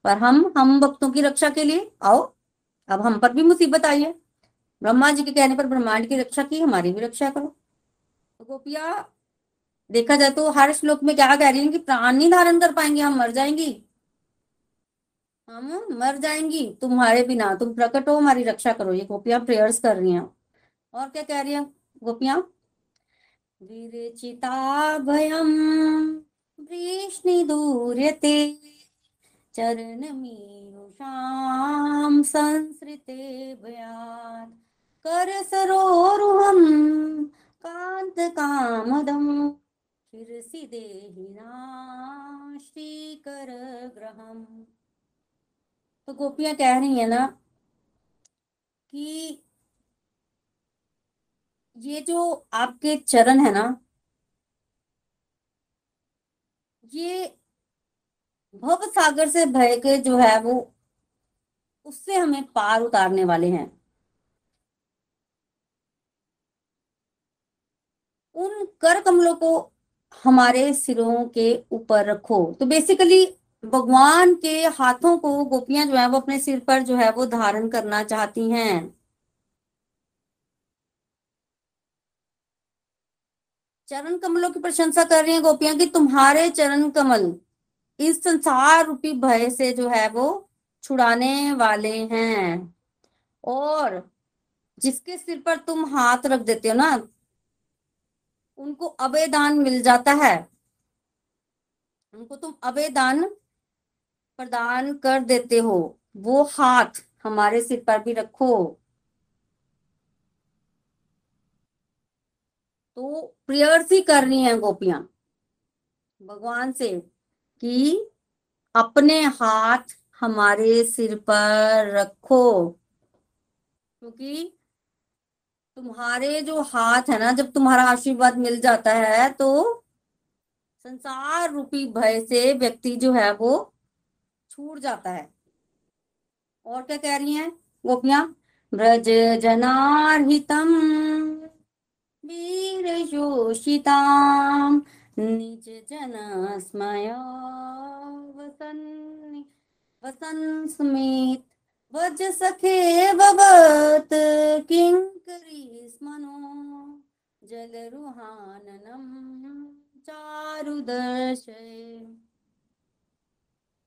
पर हम हम भक्तों की रक्षा के लिए, आओ, अब हम पर भी मुसीबत आई है। ब्रह्मा जी के कहने पर ब्रह्मांड की रक्षा की, हमारी भी रक्षा करो। तो गोपिया, देखा जाए तो हर श्लोक में क्या कह रही है कि प्राण नहीं धारण कर पाएँगे, हम मर जाएँगी। हम मर जाएँगी, तुम्हारे बिना, तुम प्रकट हो, हमारी रक्षा करो, ये गोपियाँ प्रेयर्स कर रही हैं। और क्या कह रही हैं गोपियाँ? विरचिता भयम वृष्णिदूर्यते चरणमीरुषां संसृते भयात्। करसरोरुहं कान्तकामदम् शिरसि देहिना श्रीकरग्रहम् तो गोपियाँ कह रही है ना कि ये जो आपके चरण है ना ये भव सागर से भय के जो है वो, उससे हमें पार उतारने वाले हैं। उन कर कमलों को हमारे सिरों के ऊपर रखो। तो बेसिकली भगवान के हाथों को गोपियाँ जो है वो अपने सिर पर जो है वो धारण करना चाहती हैं। चरण कमलों की प्रशंसा कर रही है गोपियाँ कि तुम्हारे चरण कमल इस संसार रूपी भय से जो है वो छुड़ाने वाले हैं। और जिसके सिर पर तुम हाथ रख देते हो ना, उनको अभेदान मिल जाता है। उनको तुम अभेदान प्रदान कर देते हो। वो हाथ हमारे सिर पर भी रखो। तो प्रेयर्स ही कर रही हैं गोपियाँ। भगवान से कि अपने हाथ हमारे सिर पर रखो, क्योंकि तुम्हारे जो हाथ है ना, जब तुम्हारा आशीर्वाद मिल जाता है तो संसार रूपी भय से व्यक्ति जो है वो छूट जाता है। और क्या कह रही हैं गोपियाँ? ब्रज जनार्हितम। वीर योषिताम निज जन स्मय वसन वसन स्मित वज सखे भवत किंकरी स्मनो जल रुहाननम चारुदर्शय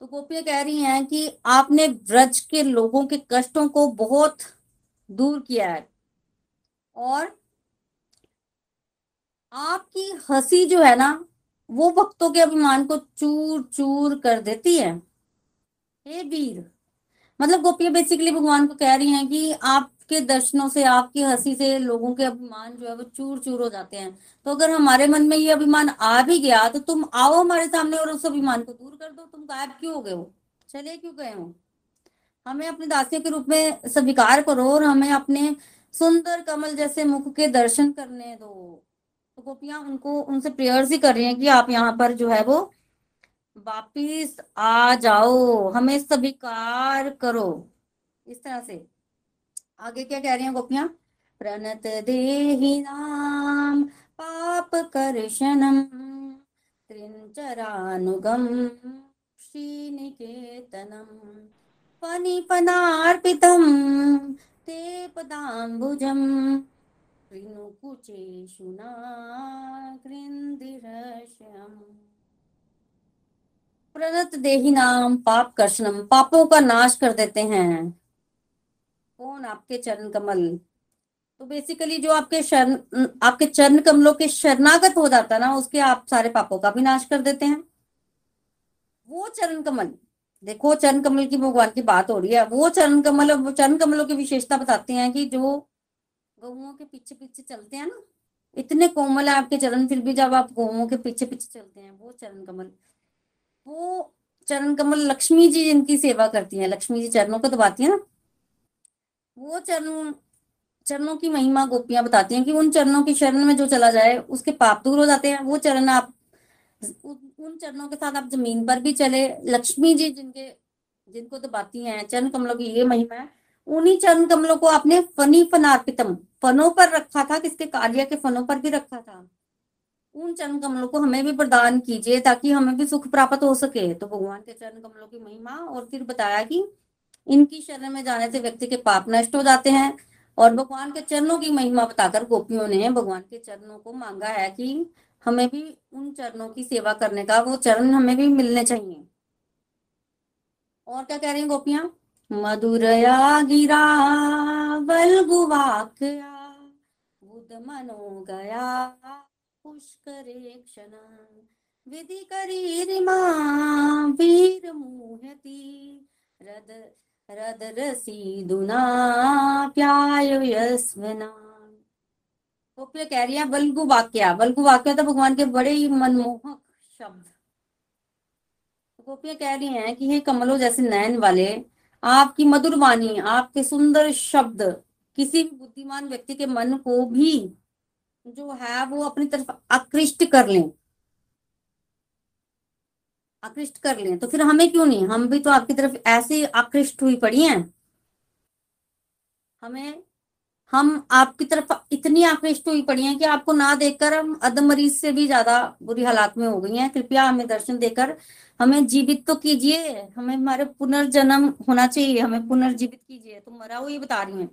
तो गोपियाँ कह रही हैं कि आपने व्रज के लोगों के कष्टों को बहुत दूर किया है और आपकी हँसी जो है ना, वो भक्तों के अभिमान को चूर चूर कर देती है। हे वीर। मतलब गोपियाँ बेसिकली भगवान को कह रही हैं कि आपके दर्शनों से, आपकी हँसी से लोगों के अभिमान जो है वो चूर चूर हो जाते हैं। तो अगर हमारे मन में ये अभिमान आ भी गया तो तुम आओ हमारे सामने और उस अभिमान को दूर कर दो। तुम गायब क्यों हो गए हो? चले क्यों गए हो? हमें अपने दासियों के रूप में स्वीकार करो और हमें अपने सुंदर कमल जैसे मुख के दर्शन करने दो। तो गोपियाँ उनको, उनसे प्रेयर्स ही कर रही हैं कि आप यहाँ पर जो है वो वापिस आ जाओ। हमें स्वीकार करो इस तरह से। आगे क्या कह रही हैं गोपियाँ? प्रणत देही नाम, पाप कर्षणम त्रिंचरानुगम श्रीनिकेतनम फनिफनार्पितम ते पदाम्बुजम प्रणत देही नाम पाप कर्षणम, पापों का नाश कर देते हैं। कौन आपके चरण कमल? तो बेसिकली जो आपके शरण, आपके चरण कमलों के शरणागत हो जाता है ना, उसके आप सारे पापों का भी नाश कर देते हैं। वो चरण कमल, देखो चरण कमल की भगवान की बात हो रही है। वो चरण कमल, वो चरण कमलों की विशेषता बताते हैं कि जो गौओं के पीछे पीछे चलते हैं ना? इतने कोमल है आपके चरण, फिर भी जब आप गहुओं के पीछे पीछे चलते हैं, वो चरण कमल। वो चरण कमल लक्ष्मी जी जिनकी सेवा करती हैं, लक्ष्मी जी चरणों को दबाती है ना? वो चरण, चरणों की महिमा गोपियाँ बताती हैं कि उन चरणों की शरण में जो चला जाए, उसके पाप दूर हो जाते हैं। वो चरण आप उन चरणों के साथ आप ज़मीन पर भी चले। लक्ष्मी जी जिनके, जिनको दबाती हैं, चरण कमलों की ये महिमा है। उन्हीं चरण कमलों को आपने फनी फनार्पितम, फनों पर रखा था, किसके कार्य के फनों पर भी रखा था? उन चरण कमलों को हमें भी प्रदान कीजिए ताकि हमें भी सुख प्राप्त हो सके। तो भगवान के चरण कमलों की महिमा और फिर बताया कि इनकी शरण में जाने से व्यक्ति के पाप नष्ट हो जाते हैं और भगवान के चरणों की महिमा बताकर गोपियों ने भगवान के चरणों को मांगा है कि हमें भी उन चरणों की सेवा करने का वो चरण हमें भी मिलने चाहिए। और क्या कह रही हैं गोपियाँ? मधुरया गिरा वल्गुवाक्या बुध मनो गया पुष्करे क्षण विधि करीरिमा वीर मुहति, रद रद रसी दुना, प्यायो यस्वना गोपिया कह रही है बल्गु वाक्य बल्गु वाक्य तो भगवान के बड़े ही मनमोहक शब्द। गोपियाँ कह रही हैं कि हे कमलों जैसे नयन वाले आपकी मधुर वाणी, आपके सुंदर शब्द, किसी भी बुद्धिमान व्यक्ति के मन को भी जो है वो अपनी तरफ़ आकृष्ट कर लें। आकृष्ट कर लें। तो फिर हमें क्यों नहीं? हम भी तो आपकी तरफ़ ऐसे आकृष्ट हुई पड़ी हैं। हमें, हम आपकी तरफ़ इतनी आकृष्ट हुई पड़ी हैं कि आपको ना देखकर हम अधमरीज से भी ज़्यादा बुरी हालात में हो गई हैं। कृपया हमें दर्शन देकर हमें जीवित तो कीजिए, हमें हमारे पुनर्जन्म होना चाहिए, हमें पुनर्जीवित कीजिए। तो मरा हुई बता रही है।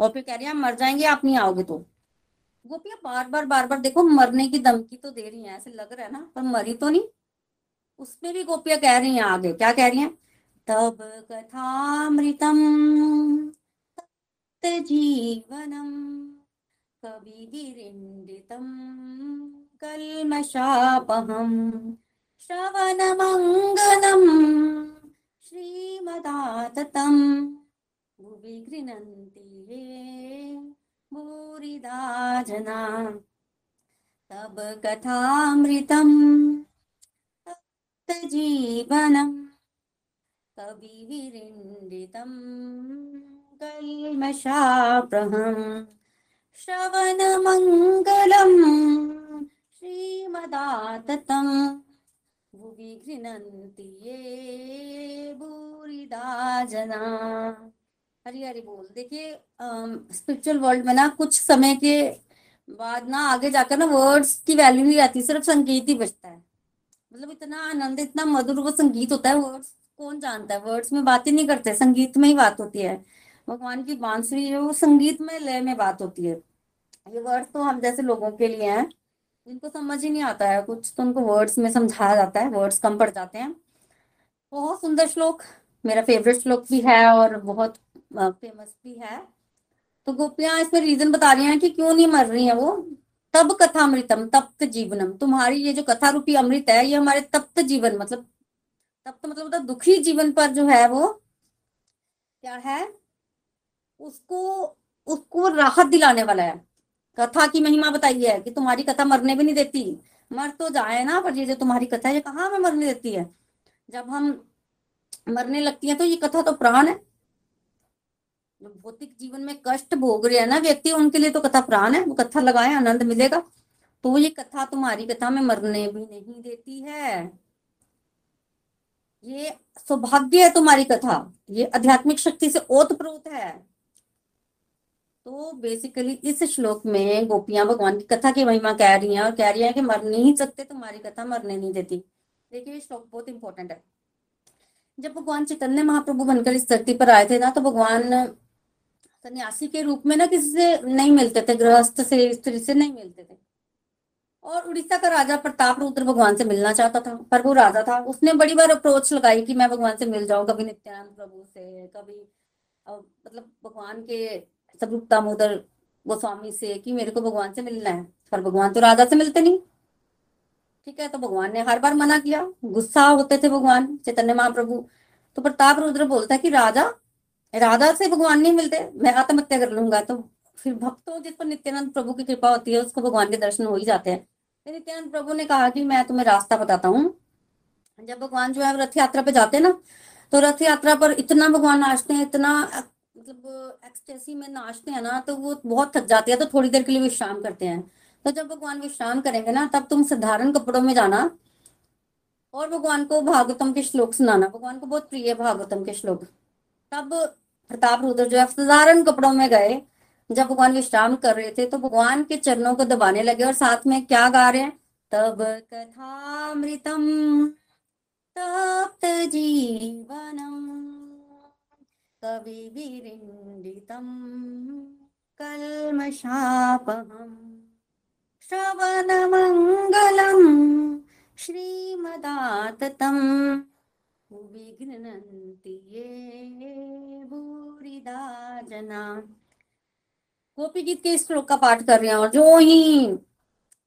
और फिर कह रही हैं, मर जाएँगे, आप नहीं आओगे तो। गोपियाँ बार बार बार बार देखो, मरने की धमकी तो दे रही है, ऐसे लग रहा है ना, पर मरी तो नहीं। उसमें भी गोपिया कह रही है आगे, क्या कह रही है? तब कथा कथामृतम जीवनम, कवि कल्मशापहम श्रवणमङ्गलम् श्रीमदाततं भुवि गृह्णन्ति ये भूरिदा जना तब कथामृतम् जीवनम् कविविरिण्डितं कल्मषाप्रहम्। श्रवणमङ्गलम् श्रीमदाततम्। ये जना हरी हरी बोल, देखिए स्पिरिचुअल वर्ल्ड में ना कुछ समय के बाद ना आगे जाकर ना वर्ड्स की वैल्यू नहीं रहती सिर्फ़ संगीत ही बचता है। मतलब इतना आनंद, इतना मधुर वो संगीत होता है वर्ड्स कौन जानता है? वर्ड्स में बात ही नहीं करते, संगीत में ही बात होती है। भगवान की बांसुरी जो वो संगीत में लय में बात होती है। ये वर्ड्स तो हम जैसे लोगों के लिए हैं जिनको समझ ही नहीं आता है कुछ तो उनको वर्ड्स में समझाया जाता है वर्ड्स कम पड़ जाते हैं। बहुत सुंदर श्लोक मेरा फेवरेट श्लोक भी है और बहुत फ़ेमस भी है। तो गोपियाँ इसमें रीजन बता रही हैं कि क्यों नहीं मर रही है वो? तब कथा अमृतम तप्त जीवनम। तुम्हारी ये जो कथा रूपी अमृत है ये हमारे तप्त जीवन मतलब तप्त मतलब, मतलब दुखी जीवन पर जो है वो क्या है? उसको उसको राहत दिलाने वाला है। कथा की महिमा बताई है कि तुम्हारी कथा मरने भी नहीं देती। मर तो जाए ना, पर ये जो तुम्हारी कथा है, ये कहाँ में मरने देती है? जब हम मरने लगती है तो ये कथा तो प्राण है। भौतिक जीवन में कष्ट भोग रहे हैं ना व्यक्ति, उनके लिए तो कथा प्राण है। वो कथा लगाए, आनंद मिलेगा। तो ये कथा तुम्हारी कथा में मरने भी नहीं देती है। ये सौभाग्य है तुम्हारी कथा। ये आध्यात्मिक शक्ति से ओतप्रोत है। तो बेसिकली इस श्लोक में गोपियाँ भगवान की कथा की महिमा कह रही हैं और कह रही हैं कि मर नहीं सकते, तुम्हारी कथा मरने नहीं देती। देखिए श्लोक बहुत इंपॉर्टेंट है। जब भगवान चैतन्य महाप्रभु बनकर इस धरती पर आए थे ना तो भगवान सन्यासी के रूप में ना किसी से नहीं मिलते थे, गृहस्थ से, स्त्री से नहीं मिलते थे। और उड़ीसा का राजा प्रताप रुद्र भगवान से मिलना चाहता था, पर वो राजा था। उसने बड़ी बार अप्रोच लगाई कि मैं भगवान से मिल जाऊँ, कभी नित्यानंद प्रभु से, कभी मतलब भगवान के स्वरूप दामोदर गोस्वामी से कि मेरे को भगवान से मिलना है। पर भगवान तो राजा से मिलते नहीं। ठीक है तो भगवान ने हर बार मना किया। गुस्सा होते थे भगवान, चैतन्य महाप्रभु। तो प्रताप रुद्र बोलता है कि राजा राजा से भगवान नहीं मिलते, मैं आत्महत्या कर लूँगा। तो फिर भक्तों जिस पर नित्यानंद प्रभु की कृपा होती है, उसको भगवान के दर्शन हो ही जाते हैं। तो नित्यानंद प्रभु ने कहा कि मैं तुम्हें रास्ता बताता हूँ। जब भगवान जो है रथ यात्रा पे जाते हैं ना तो रथ यात्रा पर इतना भगवान नाचते हैं, इतना मतलब एक्सटेसी में नाचते हैं ना तो वो बहुत थक जाते हैं तो थोड़ी देर के लिए विश्राम करते हैं। तो जब भगवान विश्राम करेंगे ना, तब तुम साधारण कपड़ों में जाना और भगवान को भागवतम के श्लोक सुनाना। भगवान को बहुत प्रिय भागवतम के श्लोक। तब प्रताप रुद्र जो है, साधारण कपड़ों में गए। जब भगवान विश्राम कर रहे थे तो भगवान के चरणों को दबाने लगे और साथ में क्या गा रहे हैं? तब कथामृतम तप्त जीवनम। कविविरिण्डितं कल्मषापहम् श्रवणमङ्गलम् श्रीमदाततं विघ्नन्ति ये भूरिदा जना। गोपी गीत के श्लोक का पाठ कर रहे हैं और जो ही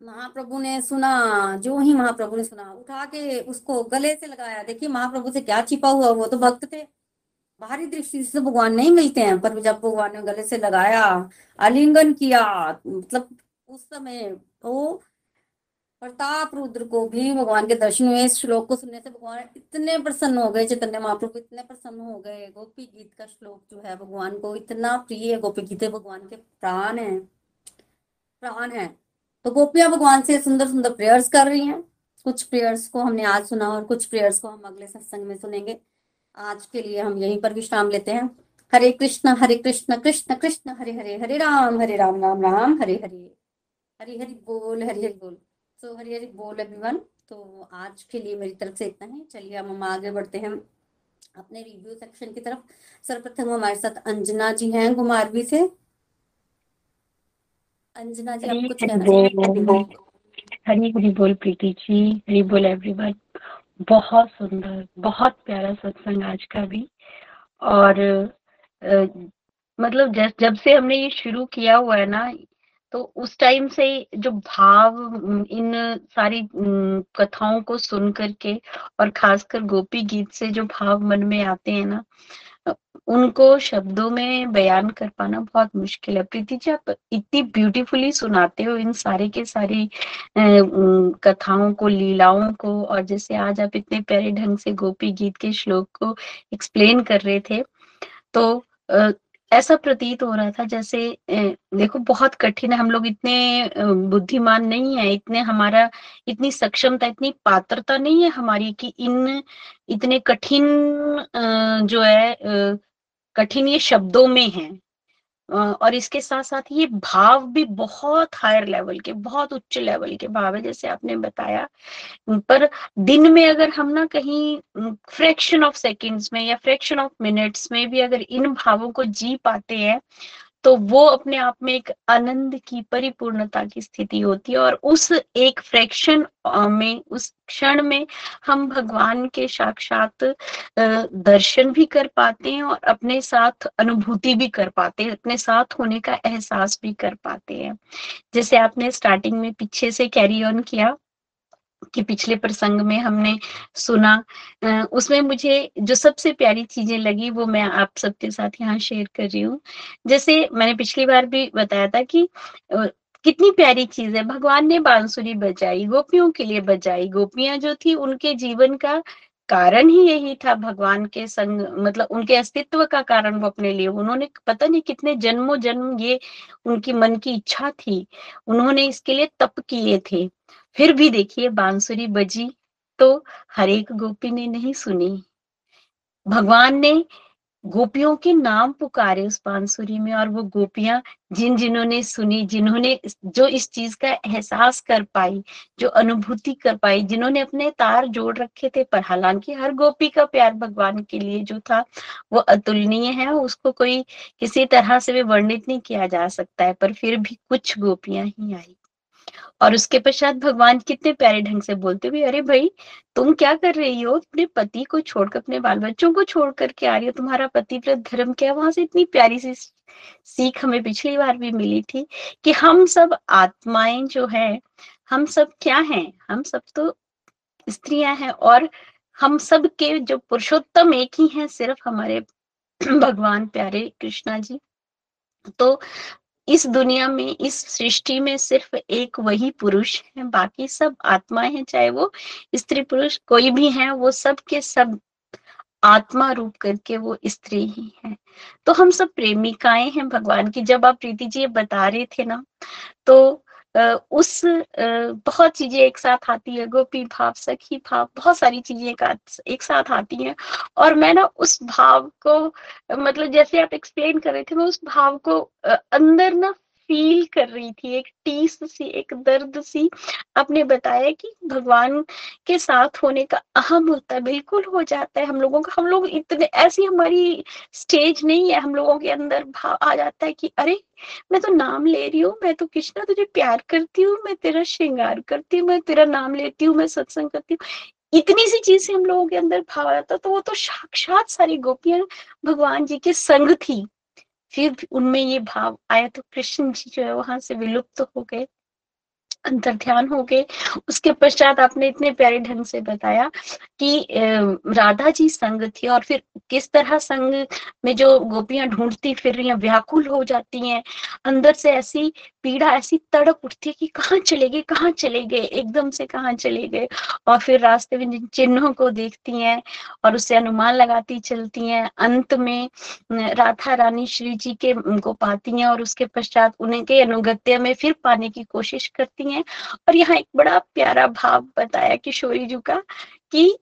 महाप्रभु ने सुना, जो ही महाप्रभु ने सुना, उठा के उसको गले से लगाया। देखिए महाप्रभु से क्या छिपा हुआ, वो तो भक्त थे। बाहरी दृष्टि से भगवान नहीं मिलते हैं, पर जब भगवान ने गले से लगाया, आलिंगन किया मतलब उस समय तो प्रताप रुद्र को भी भगवान के दर्शन हुए, इस श्लोक को सुनने से भगवान इतने प्रसन्न हो गए, चैतन्य महाप्रभु इतने प्रसन्न हो गए, गोपी गीत का श्लोक जो है भगवान को इतना प्रिय है, गोपी गीते भगवान के प्राण है प्राण है। तो गोपियाँ भगवान से सुंदर सुंदर प्रेयर्स कर रही हैं। कुछ प्रेयर्स को हमने आज सुना और कुछ प्रेयर्स को हम अगले सत्संग में सुनेंगे। आज के लिए हम यहीं पर विश्राम लेते हैं। हरे कृष्ण हरे कृष्ण कृष्ण कृष्ण हरे हरे हरे राम हरे राम राम राम हरे हरे। हरी हरि बोल हरी हरि बोल। सो हरी हरि बोल एवरीवन तो आज के लिए मेरी तरफ़ से इतना ही। चलिए हम आगे बढ़ते हैं अपने रिव्यू सेक्शन की तरफ़। सर्वप्रथम हमारे साथ अंजना जी हैं कुमारवी से। अंजना जी आप कुछ कहना हरी हरी बोल प्रीति जी। हरी बोल एवरीवन बहुत सुंदर बहुत प्यारा सत्संग आज का भी। और आ, मतलब जब जब से हमने ये शुरू किया हुआ है ना तो उस टाइम से जो भाव इन सारी कथाओं को सुन करके और खासकर गोपी गीत से जो भाव मन में आते हैं ना उनको शब्दों में बयान कर पाना बहुत मुश्किल है। प्रीति जी आप इतनी ब्यूटीफुली सुनाते हो इन सारे के सारी कथाओं को, लीलाओं को, और जैसे आज आप इतने प्यारे ढंग से गोपी गीत के श्लोक को एक्सप्लेन कर रहे थे तो ऐसा प्रतीत हो रहा था जैसे देखो बहुत कठिन है, हम लोग इतने बुद्धिमान नहीं है, इतने हमारा, इतनी सक्षमता, इतनी पात्रता नहीं है हमारी कि इन, इतने कठिन जो है कठिन ये शब्दों में है। और इसके साथ साथ ये भाव भी बहुत हायर लेवल के, बहुत उच्च लेवल के भाव है, जैसे आपने बताया। पर दिन में अगर हम ना कहीं फ्रैक्शन ऑफ़ सेकंड्स में या फ्रैक्शन ऑफ़ मिनट्स में भी अगर इन भावों को जी पाते हैं तो वो अपने आप में एक आनंद की, परिपूर्णता की स्थिति होती है और उस एक फ्रैक्शन में, उस क्षण में हम भगवान के साक्षात दर्शन भी कर पाते हैं और अपने साथ अनुभूति भी कर पाते हैं, अपने साथ होने का एहसास भी कर पाते हैं। जैसे आपने स्टार्टिंग में पीछे से कैरी ऑन किया कि पिछले प्रसंग में हमने सुना। उसमें मुझे जो सबसे प्यारी चीज़ें लगी, वो मैं आप सबके साथ यहाँ शेयर कर रही हूँ। जैसे मैंने पिछली बार भी बताया था कि कितनी प्यारी चीज़ है। भगवान ने बांसुरी बजाई, गोपियों के लिए बजाई। गोपियाँ जो थी, उनके जीवन का कारण ही यही था भगवान के संग मतलब उनके अस्तित्व का कारण वो अपने लिए। उन्होंने पता नहीं कितने जन्मों जन्म ये उनकी मन की इच्छा थी। उन्होंने इसके लिए तप किए थे। फिर भी देखिए बांसुरी बजी तो हर एक गोपी ने नहीं सुनी। भगवान ने गोपियों के नाम पुकारे उस बांसुरी में और वो गोपियाँ जिन जिन्होंने सुनी, जिन्होंने जो इस चीज़ का एहसास कर पाई, जो अनुभूति कर पाई, जिन्होंने अपने तार जोड़ रखे थे, पर हालाँकि हर गोपी का प्यार भगवान के लिए जो था, वो अतुलनीय है, उसको कोई किसी तरह से भी वर्णित नहीं किया जा सकता है, पर फिर भी कुछ गोपियाँ ही आई। और उसके पश्चात भगवान कितने प्यारे ढंग से बोलते हुए, अरे भाई, तुम क्या कर रही हो? अपने पति को छोड़कर, अपने बाल बच्चों को छोड़ करके आ रही हो? तुम्हारा पति प्रत धर्म क्या वहाँ से इतनी प्यारी सी सीख हमें पिछली बार भी मिली थी कि हम सब आत्माएँ जो है, हम सब क्या हैं? हम सब तो स्त्रियाँ हैं और हम सब के जो पुरुषोत्तम एक ही हैं, सिर्फ़ हमारे भगवान प्यारे कृष्णा जी। तो इस दुनिया में, इस सृष्टि में सिर्फ़ एक वही पुरुष है, बाकी सब आत्मा है, चाहे वो स्त्री पुरुष कोई भी है, वो सब के सब आत्मा रूप करके वो स्त्री ही है। तो हम सब प्रेमिकाएँ हैं भगवान की। जब आप प्रीति जी बता रहे थे ना तो उस बहुत चीज़ें एक साथ आती है, गोपी भाव, सखी भाव, बहुत सारी चीज़ें एक साथ आती हैं। और मैं ना उस भाव को मतलब जैसे आप एक्सप्लेन कर रहे थे, मैं उस भाव को अंदर ना फील कर रही थी, एक टीस सी, एक दर्द सी। आपने बताया कि भगवान के साथ होने का अहम होता है, बिल्कुल हो जाता है। हम लोगों का, हम लोग इतने, ऐसी हमारी स्टेज नहीं है। हम लोगों के अंदर भाव आ जाता है कि, अरे, मैं तो नाम ले रही हूँ, मैं तो कृष्णा, तुझे प्यार करती हूँ, मैं तेरा श्रृंगार करती हूँ, मैं तेरा नाम लेती हूँ, मैं सत्संग करती हूँ। इतनी सी चीज़ से हम लोगों के अंदर भाव आता तो वो तो साक्षात सारी गोपियाँ भगवान जी के संग थी। फिर उनमें ये भाव आया तो कृष्ण जी जो है वहाँ से विलुप्त तो हो गए। अंतर ध्यान हो गए। उसके पश्चात आपने इतने प्यारे ढंग से बताया कि राधा जी संग थी और फिर किस तरह संग में जो गोपियाँ ढूंढती फिर रही व्याकुल हो जाती हैं। अंदर से ऐसी पीड़ा, ऐसी तड़प उठती है कि कहाँ चले गए, कहाँ चले गए, एकदम से कहाँ चले गए। और फिर रास्ते में जिन चिन्हों को देखती हैं और उससे अनुमान लगाती चलती हैं, अंत में राधा रानी श्री जी के को पाती हैं और उसके पश्चात उनके अनुगत्य में फिर पाने की कोशिश करती हैं। और यहाँ एक बड़ा प्यारा भाव बताया किशोरी जी का कि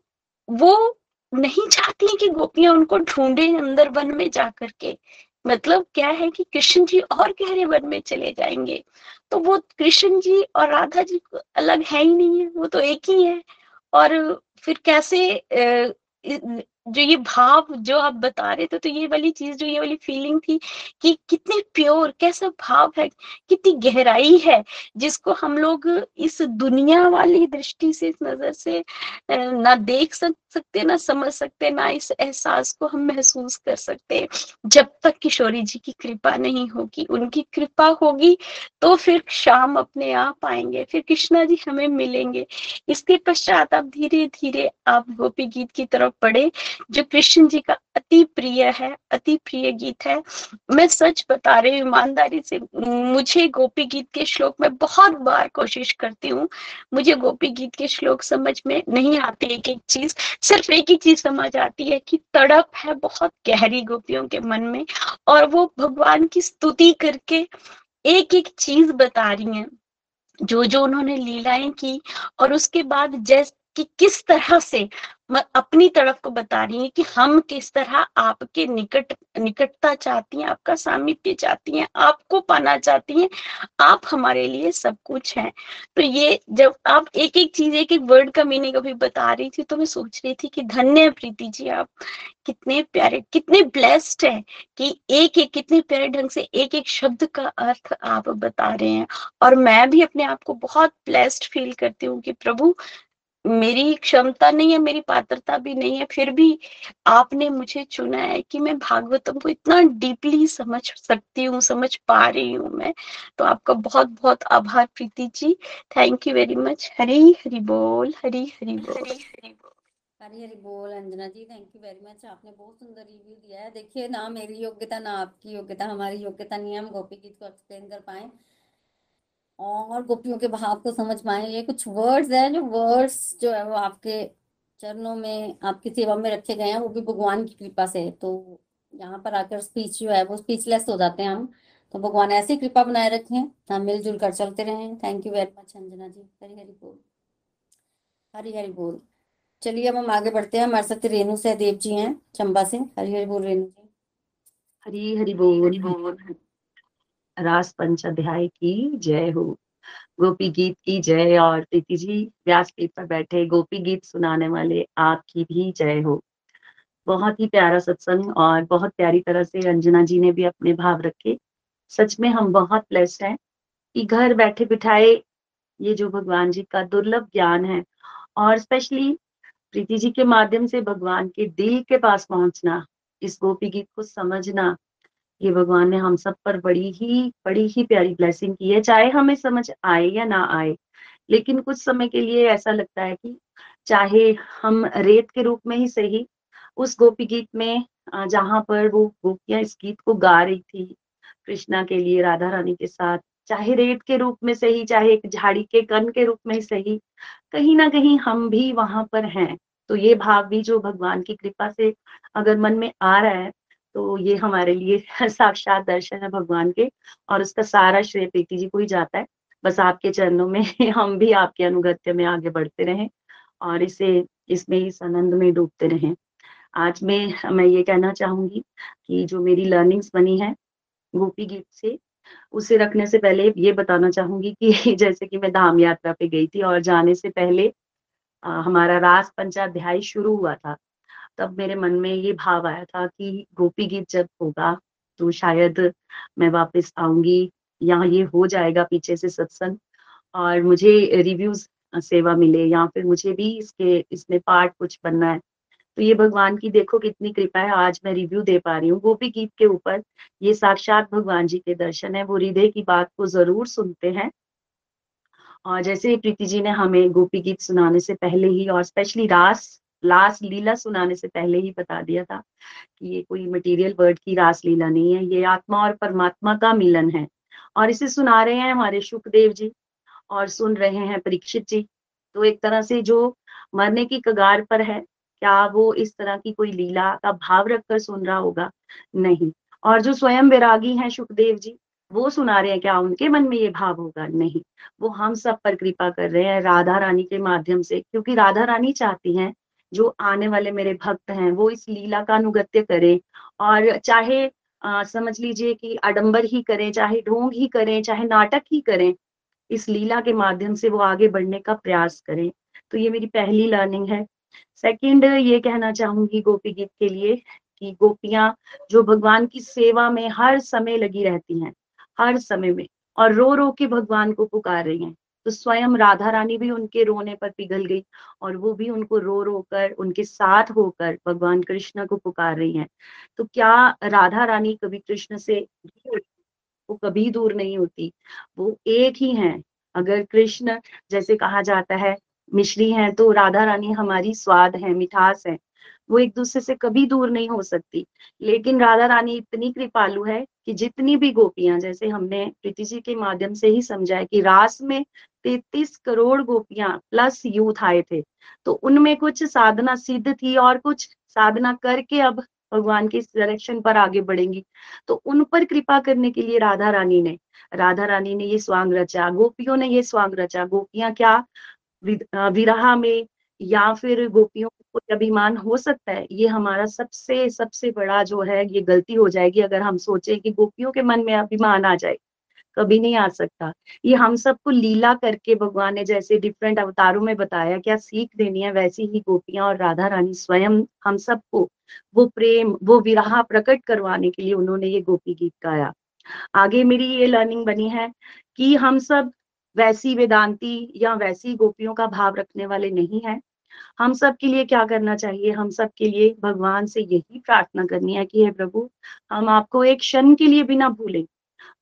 वो नहीं चाहती है कि गोपियाँ उनको ढूंढे अंदर वन में जा करके मतलब क्या है कि कृष्ण जी और गहरे वन में चले जाएँगे। तो वो कृष्ण जी और राधा जी अलग है ही नहीं है, वो तो एक ही है। और फिर कैसे जो ये भाव जो आप बता रहे थे तो ये वाली चीज़, जो ये वाली फीलिंग थी कि कितने प्योर कैसा भाव है, कितनी गहराई है, जिसको हम लोग इस दुनिया वाली दृष्टि से, इस नज़र से ना देख सक, सकते, ना समझ सकते, ना इस एहसास को हम महसूस कर सकते। जब तक किशोरी जी की कृपा नहीं होगी, उनकी कृपा होगी तो फिर शाम अपने आप आएँगे, फिर कृष्णा जी हमें मिलेंगे। इसके पश्चात आप धीरे धीरे आप गोपी गीत की तरफ़ पढ़े जो कृष्ण जी का अति प्रिय है, अति प्रिय गीत है, मैं सच बता रही हूँ, ईमानदारी से, मुझे गोपी गीत के श्लोक में बहुत बार कोशिश करती हूँ, मुझे गोपी गीत के श्लोक समझ में नहीं आती, एक एक चीज़, सिर्फ़ एक ही चीज़ समझ आती है कि तड़प है बहुत गहरी गोपियों के मन में, और वो भगवान की स्तुति करके एक एक चीज़ बता रही हैं जो जो उन्होंने लीलाएँ की, और उसके बाद जैस कि किस तरह से अपनी तरफ़ को बता रही है कि हम किस तरह आपके निकट, निकटता चाहती हैं, आपका सामिप्य चाहती हैं, आपको पाना चाहती हैं, आप हमारे लिए सब कुछ हैं। तो ये जब आप एक एक चीज़ एक एक वर्ड का मीनिंग अभी बता रही थी तो मैं सोच रही थी कि धन्य प्रीति जी आप, कितने प्यारे, कितने ब्लेस्ड है कि एक एक कितने प्यारे ढंग से एक एक शब्द का अर्थ आप बता रहे हैं। और मैं भी अपने आप को बहुत ब्लेस्ड फील करती हूँ कि प्रभु मेरी क्षमता नहीं है, मेरी पात्रता भी नहीं है, फिर भी आपने मुझे चुना है कि मैं भागवतम को इतना डीपली समझ सकती हूँ, समझ पा रही हूँ मैं। तो आपका बहुत बहुत आभार Preeti ji. Thank you very much Hari Hari बोल, हरी हरी बोल। हरी हरी बोल। हरी हरी बोल, Anjana ji thank you very much आपने बहुत सुंदर रिव्यू दिया है। देखिए ना, मेरी योग्यता ना आपकी योग्यता, हमारी योग्यता नहीं है। हम गोपी गीत को एक्सप्लेन कर पाए। और गोपियों के भाव को समझ पाए ये कुछ वर्ड्स हैं, जो वर्ड्स जो है वो आपके चरणों में, आपकी सेवा में रखे गए हैं, वो भी भगवान की कृपा से तो यहाँ पर आकर स्पीच जो है वो स्पीचलेस हो जाते हैं हम। तो भगवान ऐसी कृपा बनाए रखें, हम मिलजुल कर चलते रहें। Thank you very much Anjana ji. Hari Hari बोल। हरी हरी बोल। चलिए अब हम आगे बढ़ते हैं। हमारे साथ रेणु सहदेव जी हैं, चंबा से। हरी हरी बोल रेणु जी। हरी हरी बोल हरी बोल। रास पंचाध्याय की जय हो। गोपी गीत की जय और प्रीति जी व्यासपीठ पर बैठे गोपी गीत सुनाने वाले आपकी भी जय हो। बहुत ही प्यारा सत्संग और बहुत प्यारी तरह से अंजना जी ने भी अपने भाव रखे। सच में हम बहुत ब्लेस्ड हैं कि घर बैठे बिठाए ये जो भगवान जी का दुर्लभ ज्ञान है और स्पेशली प्रीति जी के माध्यम से भगवान के दिल के पास पहुँचना, इस गोपी गीत को समझना ये भगवान ने हम सब पर बड़ी ही बड़ी ही प्यारी ब्लेसिंग की है, चाहे हमें समझ आए या ना आए। लेकिन कुछ समय के लिए ऐसा लगता है कि चाहे हम रेत के रूप में ही सही, उस गोपी गीत में जहाँ पर वो गोपियाँ इस गीत को गा रही थी, कृष्णा के लिए, राधा रानी के साथ, चाहे रेत के रूप में सही, चाहे एक झाड़ी के कन के रूप में सही, कहीं ना कहीं हम भी वहाँ पर हैं। तो ये भाव भी जो भगवान की कृपा से अगर मन में आ रहा है तो ये हमारे लिए साक्षात दर्शन है भगवान के और उसका सारा श्रेय प्रीति जी को ही जाता है। बस आपके चरणों में हम भी आपके अनुगत्य में आगे बढ़ते रहें और इसे इसमें इस आनंद में डूबते रहें। आज मैं मैं ये कहना चाहूँगी कि जो मेरी लर्निंग्स बनी है गोपी गीत से उसे रखने से पहले ये बताना चाहूँगी कि जैसे कि मैं धाम यात्रा पे गई थी और जाने से पहले आ, हमारा रास पंचाध्याय शुरू हुआ था। तब मेरे मन में ये भाव आया था कि गोपी गीत जब होगा तो शायद मैं वापस आऊँगी, या ये हो जाएगा पीछे से सत्संग। और मुझे रिव्यूज़ सेवा मिले, या फिर मुझे भी इसके, इसमें पार्ट कुछ बनना है। तो ये भगवान की देखो कितनी कृपा है, आज मैं रिव्यू दे पा रही हूँ। गोपी गीत के ऊपर ये साक्षात भगवान जी के दर्शन है, वो हृदय की बात को ज़रूर सुनते हैं। और जैसे प्रीति जी ने हमें गोपी गीत सुनाने से पहले ही, और स्पेशली रास लास लीला सुनाने से पहले ही बता दिया था कि ये कोई मटेरियल वर्ड की रास लीला नहीं है, ये आत्मा और परमात्मा का मिलन है। और इसे सुना रहे हैं हमारे सुखदेव जी और सुन रहे हैं परीक्षित जी। तो एक तरह से जो मरने की कगार पर है, क्या वो इस तरह की कोई लीला का भाव रखकर सुन रहा होगा? नहीं। और जो स्वयं वैरागी हैं सुखदेव जी, वो सुना रहे हैं, क्या उनके मन में ये भाव होगा? नहीं। वो हम सब पर कृपा कर रहे हैं राधा रानी के माध्यम से, क्योंकि राधा रानी चाहती हैं जो आने वाले मेरे भक्त हैं वो इस लीला का अनुगत्य करें और चाहे आ, समझ लीजिए कि आडंबर ही करें चाहे ढोंग ही करें चाहे नाटक ही करें इस लीला के माध्यम से वो आगे बढ़ने का प्रयास करें। तो ये मेरी पहली लर्निंग है। सेकंड ये कहना चाहूँगी गोपी गीत के लिए कि गोपियाँ जो भगवान की सेवा में हर समय लगी रहती हैं हर समय में और रो रो के भगवान को पुकार रही हैं। तो स्वयं राधा रानी भी उनके रोने पर पिघल गई और वो भी उनको रो रो कर उनके साथ होकर भगवान कृष्ण को पुकार रही हैं। तो क्या राधा रानी कभी कृष्ण से वो कभी दूर नहीं होती। वो एक ही हैं। अगर कृष्ण, जैसे कहा जाता है, मिश्री हैं तो राधा रानी हमारी स्वाद है, मिठास है। वो एक दूसरे से कभी दूर नहीं हो सकती। लेकिन राधा रानी इतनी कृपालु है कि जितनी भी गोपियाँ, जैसे हमने प्रीति जी के माध्यम से ही समझा है कि रास में तैतीस करोड़ गोपियाँ प्लस यूथ आए थे। तो उनमें कुछ साधना सिद्ध थी और कुछ साधना करके अब भगवान के डायरेक्शन पर आगे बढ़ेंगी। तो उन पर कृपा करने के लिए राधा रानी ने, राधा रानी ने ये स्वांग रचा, गोपियों ने ये स्वांग रचा, गोपियाँ क्या विराह में या फिर गोपियों को अभिमान हो सकता है? ये हमारा सबसे सबसे बड़ा जो है, ये गलती हो जाएगी अगर हम सोचें कि गोपियों के मन में अभिमान आ जाए। कभी नहीं आ सकता। ये हम सबको लीला करके भगवान ने जैसे डिफरेंट अवतारों में बताया क्या सीख देनी है, वैसी ही गोपियाँ और राधा रानी स्वयं हम सबको वो प्रेम, वो विराह प्रकट करवाने के लिए उन्होंने ये गोपी गीत गाया। आगे मेरी ये लर्निंग बनी है कि हम सब वैसी वेदांती या वैसी गोपियों का भाव रखने वाले नहीं है। हम सब के लिए क्या करना चाहिए? हम सब के लिए भगवान से यही प्रार्थना करनी है कि हे प्रभु, हम आपको एक क्षण के लिए भी ना भूलें।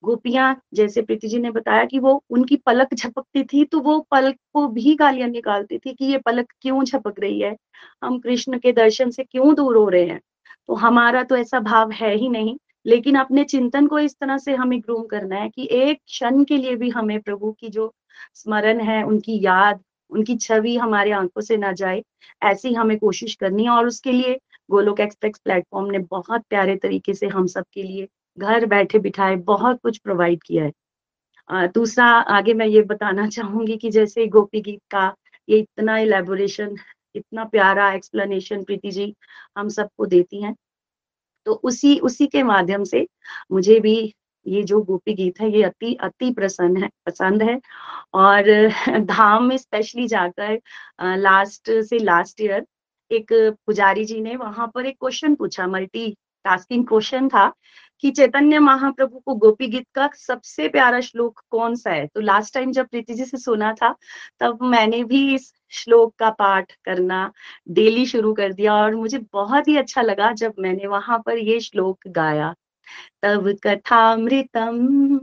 गोपियाँ, जैसे प्रीति जी ने बताया कि वो उनकी पलक झपकती थी तो वो पलक को भी गालियाँ निकालती थी कि ये पलक क्यों झपक रही है? हम कृष्ण के दर्शन से क्यों दूर हो रहे हैं? तो हमारा तो ऐसा भाव है ही नहीं, लेकिन अपने चिंतन को इस तरह से हमें ग्रूम करना है कि एक क्षण के लिए भी हमें प्रभु की जो स्मरण है, उनकी याद, उनकी छवि हमारे आँखों से ना जाए, ऐसी हमें कोशिश करनी है। और उसके लिए गोलोक एक्सप्रेस प्लेटफॉर्म ने बहुत प्यारे तरीके से हम सब के लिए घर बैठे बिठाए, बहुत कुछ प्रोवाइड किया है। दूसरा, आगे मैं ये बताना चाहूँगी कि जैसे गोपी गीत का ये इतना इलेबोरेशन इतना प्यारा एक्सप्लेनेशन प्रीति जी हम सबको देती हैं। तो उसी उसी के माध्यम से मुझे भी ये जो गोपी गीत है, ये अति अति प्रसन्न है, पसंद है। और धाम में स्पेशली जाकर लास्ट से लास्ट ईयर एक पुजारी जी ने वहाँ पर एक क्वेश्चन पूछा मल्टी टास्किंग क्वेश्चन था कि चैतन्य महाप्रभु को गोपी गीत का सबसे प्यारा श्लोक कौन सा है? तो लास्ट टाइम जब प्रीति जी से सुना था, तब मैंने भी इस श्लोक का पाठ करना डेली शुरू कर दिया और मुझे बहुत ही अच्छा लगा जब मैंने वहाँ पर ये श्लोक गाया। तब कथा कथामृतम,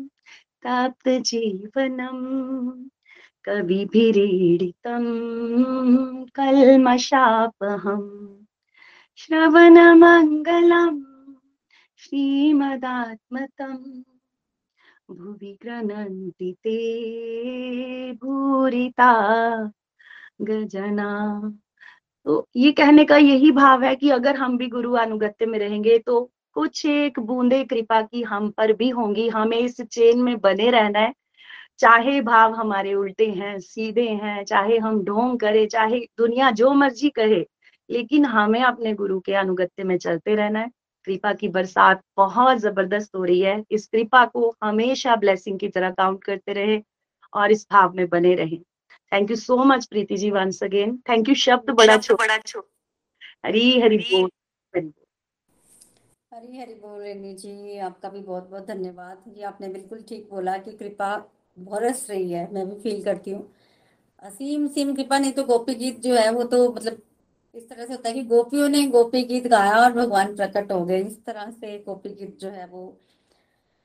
तप्त जीवनम, कवि कल्मशापहम श्रवण मंगलम श्रीमदात्मतम भुवि ग्रनन्ति ते भूरिता। गजना। तो ये कहने का यही भाव है कि अगर हम भी गुरु अनुगत्य में रहेंगे तो कुछ एक बूंदे कृपा की हम पर भी होंगी। हमें इस चेन में बने रहना है। चाहे भाव हमारे उल्टे हैं, सीधे हैं, चाहे हम ढोंग करें, चाहे दुनिया जो मर्ज़ी कहे, लेकिन हमें अपने गुरु के अनुगत्य में चलते रहना है। कृपा की बरसात बहुत ज़बरदस्त हो रही है। इस कृपा को हमेशा ब्लेसिंग की तरह काउंट करते रहे और इस भाव में बने रहे। Thank you so much Preeti ji once again thank you शब्द बड़ा छो बड़ा छो हरी हरी बोल हरी हरी हरी बोल रेनी जी आपका भी बहुत बहुत धन्यवाद। ये आपने बिल्कुल ठीक बोला कि कृपा बरस रही है मैं भी फील करती हूँ। असीम सीम कृपा नहीं तो गोपी गीत जो है वो तो मतलब इस तरह से होता है कि गोपियों ने गोपी गीत गाया और भगवान प्रकट हो गए। इस तरह से गोपी गीत जो है वो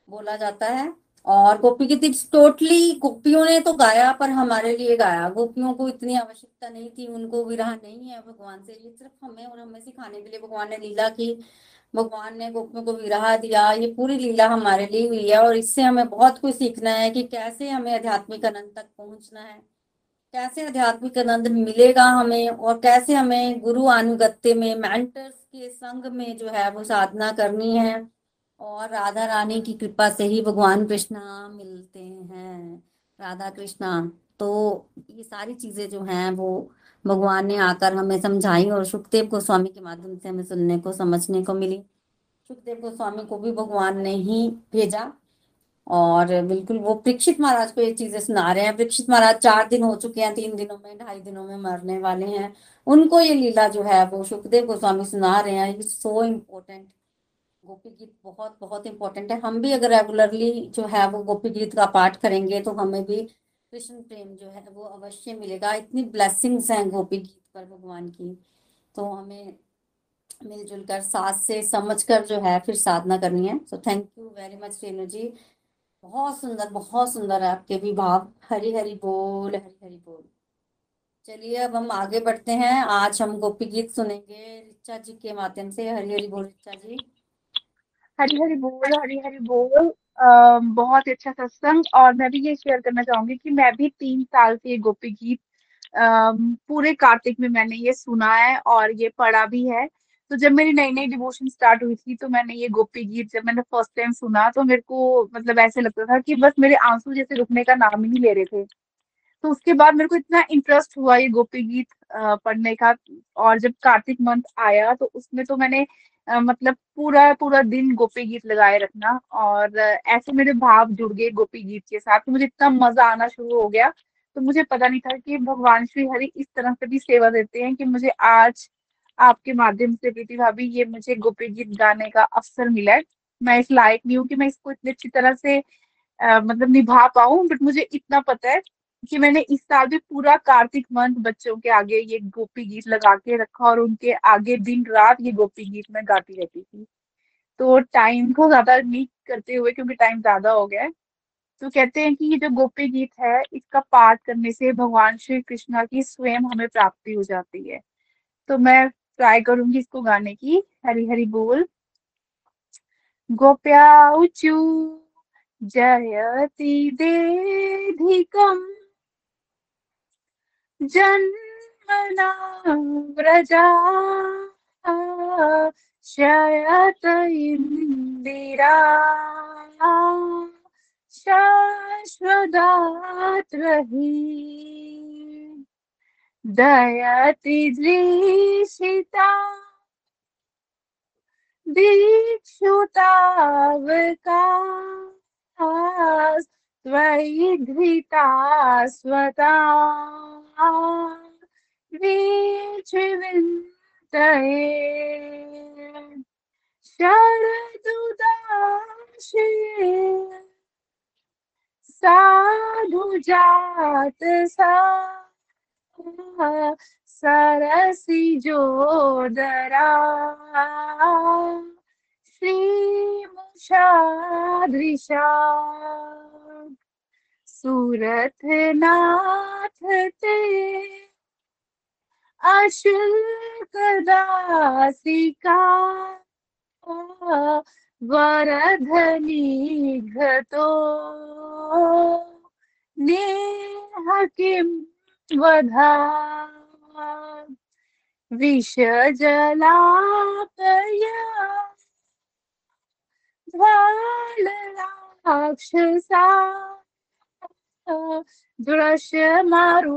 बोला जाता है। और गोपी गीत टोटली गोपियों ने तो गाया, पर हमारे लिए गाया। गोपियों को इतनी आवश्यकता नहीं थी, उनको विरह नहीं है भगवान से। ये सिर्फ़ हमें और हमें सिखाने के लिए भगवान ने लीला की। भगवान ने गोपियों को विरह दिया। ये पूरी लीला हमारे लिए हुई है और इससे हमें बहुत कुछ सीखना है कि कैसे हमें आध्यात्मिक आनंद तक पहुँचना है। कैसे आध्यात्मिक आनंद मिलेगा हमें और कैसे हमें गुरु अनुगत्य में मेंटर्स के संग में जो है वो साधना करनी है? और राधा रानी की कृपा से ही भगवान कृष्णा मिलते हैं। राधा कृष्णा तो ये सारी चीज़ें जो हैं वो भगवान ने आकर हमें समझाई और सुखदेव गोस्वामी के माध्यम से हमें सुनने को, समझने को मिली। सुखदेव गोस्वामी को भी भगवान ने ही भेजा। और बिल्कुल वो परीक्षित महाराज को ये चीज़ें सुना रहे हैं। परीक्षित महाराज चार दिन हो चुके हैं, तीन दिनों में, ढाई दिनों में मरने वाले हैं। उनको ये लीला जो है वो सुखदेव गोस्वामी सुना रहे हैं। सो इम्पोर्टेंट गोपी गीत बहुत बहुत इंपॉर्टेंट है। हम भी अगर रेगुलरली जो है वो गोपी गीत का पाठ करेंगे तो हमें भी कृष्ण प्रेम जो है वो अवश्य मिलेगा। इतनी ब्लेसिंग्स हैं गोपी गीत पर भगवान की। तो हमें मिलजुल कर साथ से समझ कर जो है फिर साधना करनी है। So thank you very much Renu ji. बहुत सुंदर बहुत सुंदर है आपके भी भाव हरी हरी बोल हरी हरी बोल। चलिए अब हम आगे बढ़ते हैं। आज हम गोपी गीत सुनेंगे रिचा जी के माध्यम से। हरी हरी बोल रिचा जी। हरी हरी बोल हरी हरी बोल। आ, बहुत अच्छा सत्संग। और मैं भी ये शेयर करना चाहूँगी कि मैं भी तीन साल से ये गोपी गीत पूरे कार्तिक में मैंने ये सुना है और ये पढ़ा भी है। तो जब मेरी नई नई डिवोशन स्टार्ट हुई थी तो मैंने ये गोपी गीत जब मैंने फ़र्स्ट टाइम सुना तो मेरे को मतलब ऐसे लगता था कि बस मेरे आँसू जैसे रुकने का नाम ही नहीं ले रहे थे। तो उसके बाद मेरे को इतना इंटरेस्ट हुआ ये गोपी गीत पढ़ने का और जब कार्तिक मंथ आया तो उसमें तो मैंने मतलब पूरा पूरा दिन गोपी गीत लगाए रखना और ऐसे मेरे भाव जुड़ गए गोपी गीत के साथ तो मुझे इतना मज़ा आना शुरू हो गया। तो मुझे पता नहीं था कि भगवान श्री हरि इस तरह से भी सेवा देते हैं कि मुझे आज आपके माध्यम से प्रीति भाभी ये मुझे गोपी गीत गाने का अवसर मिला है। मैं इस लायक नहीं हूँ कि मैं इसको इतनी अच्छी तरह से आ, मतलब निभा पाऊँ बट मुझे इतना पता है कि मैंने इस साल भी पूरा कार्तिक मंथ बच्चों के आगे ये गोपी गीत लगा के रखा और उनके आगे दिन रात ये गोपी गीत मैं गाती रहती थी। तो टाइम को ज़्यादा नहीं करते हुए क्योंकि टाइम ज़्यादा हो गया है तो कहते हैं कि ये जो गोपी गीत है इसका पाठ करने से भगवान श्री कृष्णा की स्वयं हमें प्राप्ति हो जाती है। तो मैं ट्राई करूँगी इसको गाने की। हरी हरी बोल। गोप्या उचू, जयति देधिकम जन्मना व्रजा, शयत इन्दिरा शाश्वदात् रही दयति दृशिता दीक्षुतावका त्वयि धृता स्वता विचिविन्तये शरदुदाशिये साधु जात सा सरसि जोदरा श्रीमुषादृशा सूरत नाथ ते। अशुल्क दासिका वरधनी घतो। नेह किं वधा विषजलापया ज्वालराक्षसा दृश्यमारुतदे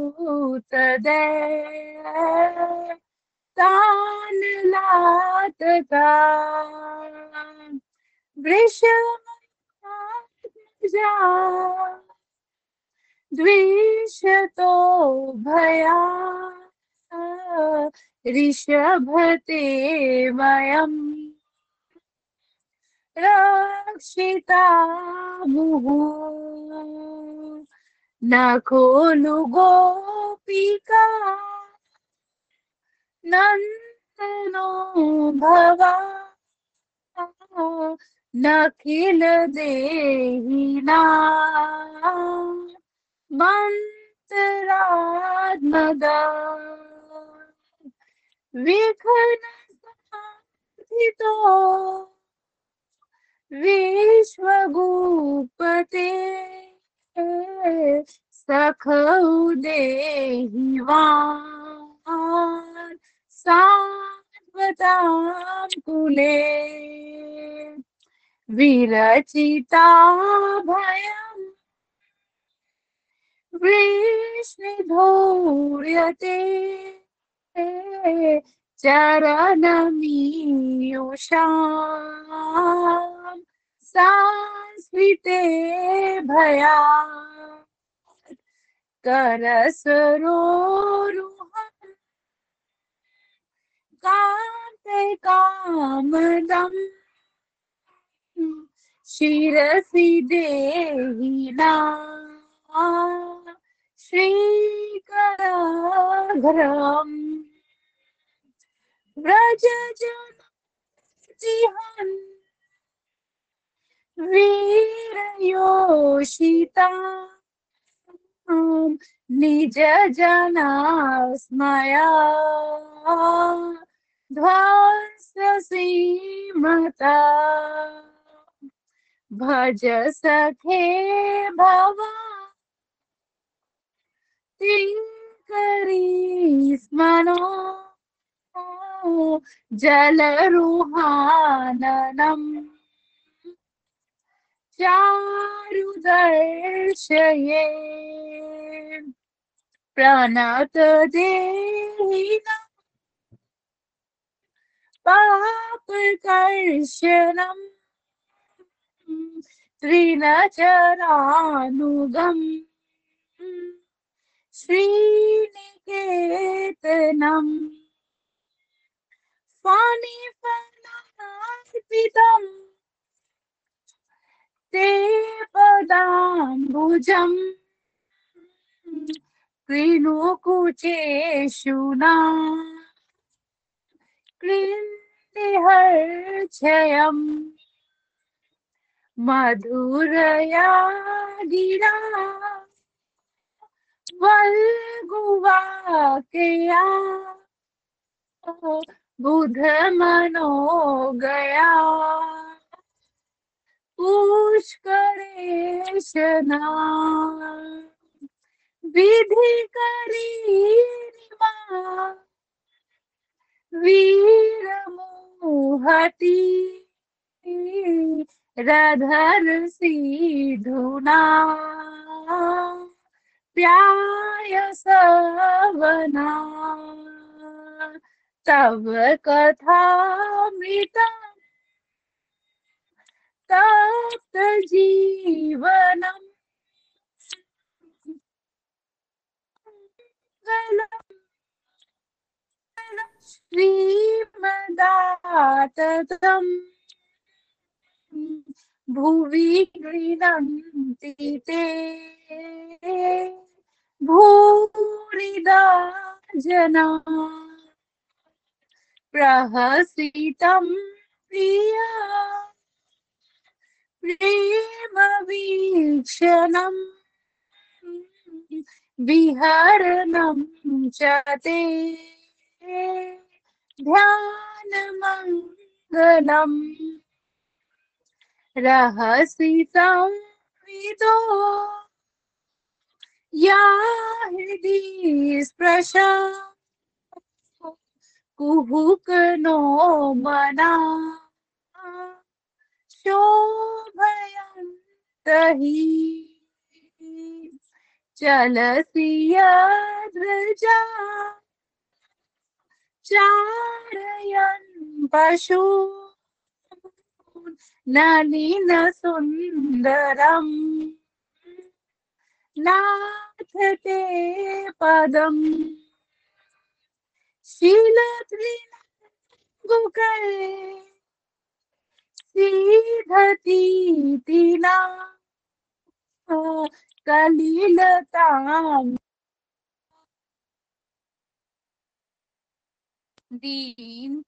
तान् लातका वृषजा द्विषतो भया ऋषभते वयम् रक्षिता मुहु न खोलु गोपिका नन्दनो भवा नखिल देहिना मन्त्रात्मदा विघ्न साधितो विश्वगुपते सखौ देहि वान् सात्वतां कुले विरचिता भयम् वृष्णिधूर्यते चरणमीयुषाम् सांस्कृते भया। करसरोरुहम् कान्ते कामदम् शिरसि देहिना श्रीकरघ्रम् व्रजजनजिहन् वीरयोषिता। निज जना स्मया ध्वंससीमता। भज सखे भवा तिङ्करी स्मनो जलरुहाननम्। चारुदर्शये। प्रणतदेहिना पापकर्शनम् त्रिनचरानुगम्। श्रीनिकेतनम्। फानिफलार्पितम् ते पदाम्बुजम् कृणुकुचेषुना कृन्दिहर्षयम् मधुरया गिरा वल्गुवाकया बुध मनो गया। पुष्करेशना विधि करी वीर मोहती रधर सीधुना। प्याय सवना। तव कथामृता तप्त जीवनम्। श्रीमदाततम्। भुवि गृह्णन्ति ते। भूरिदा जना प्रहसितं प्रिया। प्रेमवीक्षणम् विहरणं च ते। ध्यानमङ्गलम् रहसि संविदो या हृदि स्पृश कुहुकनो मना शोभयन्तहि चलसि यदृजा चारयन् पशु नलिन सुन्दरम् नाथ ते पदम्। शीलत्रिगुकरे सीधतीतिना कलिलताम् दीन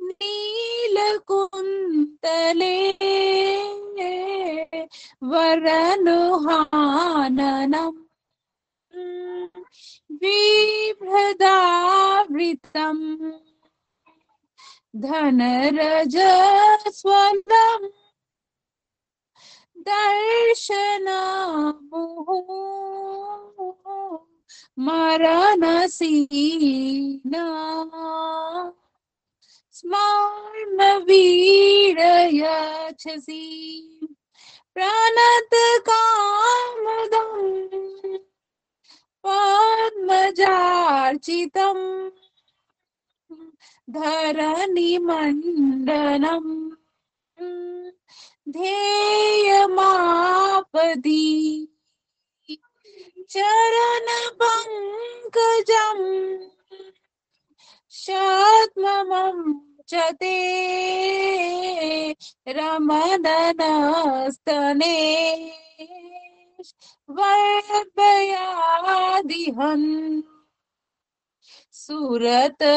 നീലകുന്തലേ വരനുഹാനനം. വിഭ്രദാവൃതം धनरजस्वनं दर्शनामुः मरणसीना स्मरणवीरयच्छसि। प्रणतकामुदम् पद्मजार्चितम् धरणिमण्डलम् ध्येयमापदी। चरणपङ्कजम् शत्ममं च ते रमदनस्तने वर्धयादिहन् सुरतवर्धनम्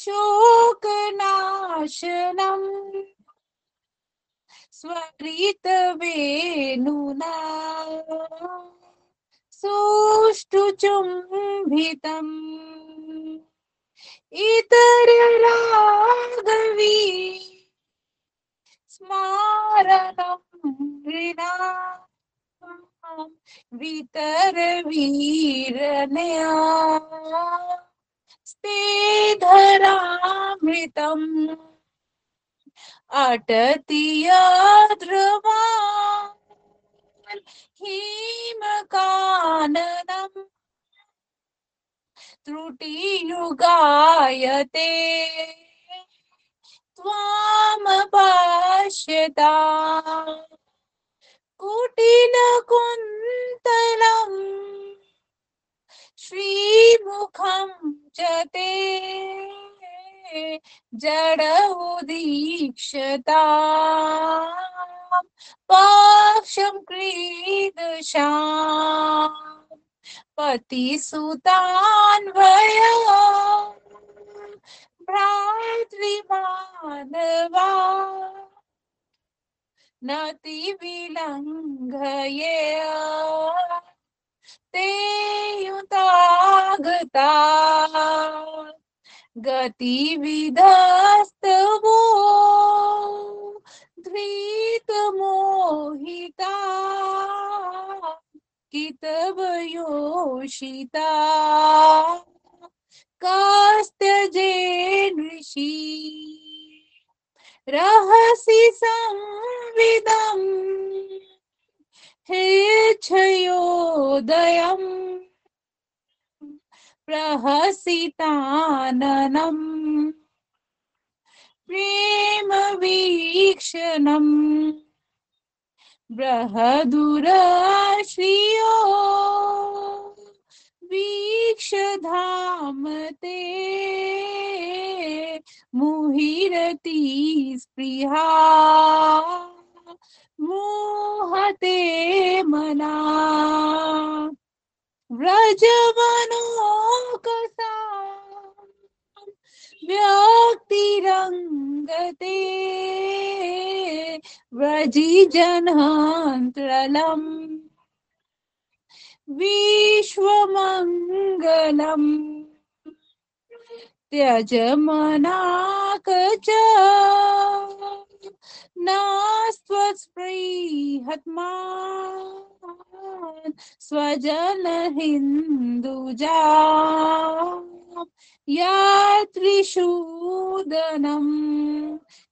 शोकनाशनम् स्वरितवेणुना सुष्ठुचुम्बितम् इतररागवी स्मारणं विना वितरवीरनया स्ते धरामृतम्। अटति ध्रुवा। हिमकाननम्। त्रुटियुगायते त्वामपश्यता कुटिलकुन्तलम्। श्रीमुखं च ते जडौ दीक्षतां. पाक्षं क्रीदशां पतिसुतान् वया. भ्रातृमानवा नतिविलङ्घये ते युतागता. गतिविधस्तवो धृतमोहिता कितवयोषिता। कास्त्यजे ऋषि रहसि संविदम् हेच्छयोदयम् प्रहसिताननम्। प्रेमवीक्षणम्। बृहदुरश्रियो। वीक्षधाम ते मुहिरति स्पृहा। मोहते मना। व्रजवनोकसा व्यक्तिरङ्गते व्रजि जन्हान्त्रलम् विश्वमङ्गलम् त्यजमनाक च नास्त्वत्स्पृहत्मा स्वजन हिन्दुजा यात्रिषूदनम्,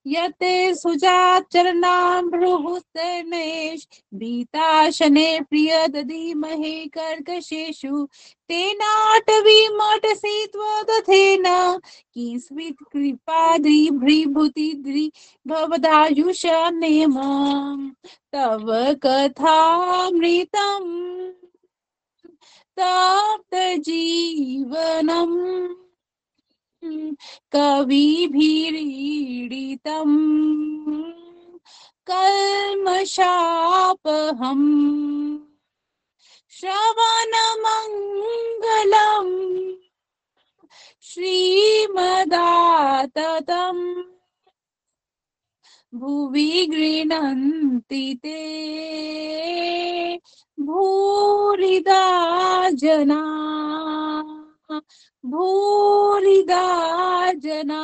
यते सुजाचरणां भ्रुहुस्तनेश भीताशने प्रिय दधीमहे कर्कशेषु तेनाटवीमटसि त्वदथेन किंस्वित् कृपाद्रिभ्रीभूतिद्रि भवदायुष नेमम् तव कथामृतम् तप्तजीवनम् कविभिरीडितम् कल्मशापहम् श्रवणमङ्गलम् श्रीमदाततम् भुवि गृह्णन्ति ते। भूरिदा जना। भूरिदा जना।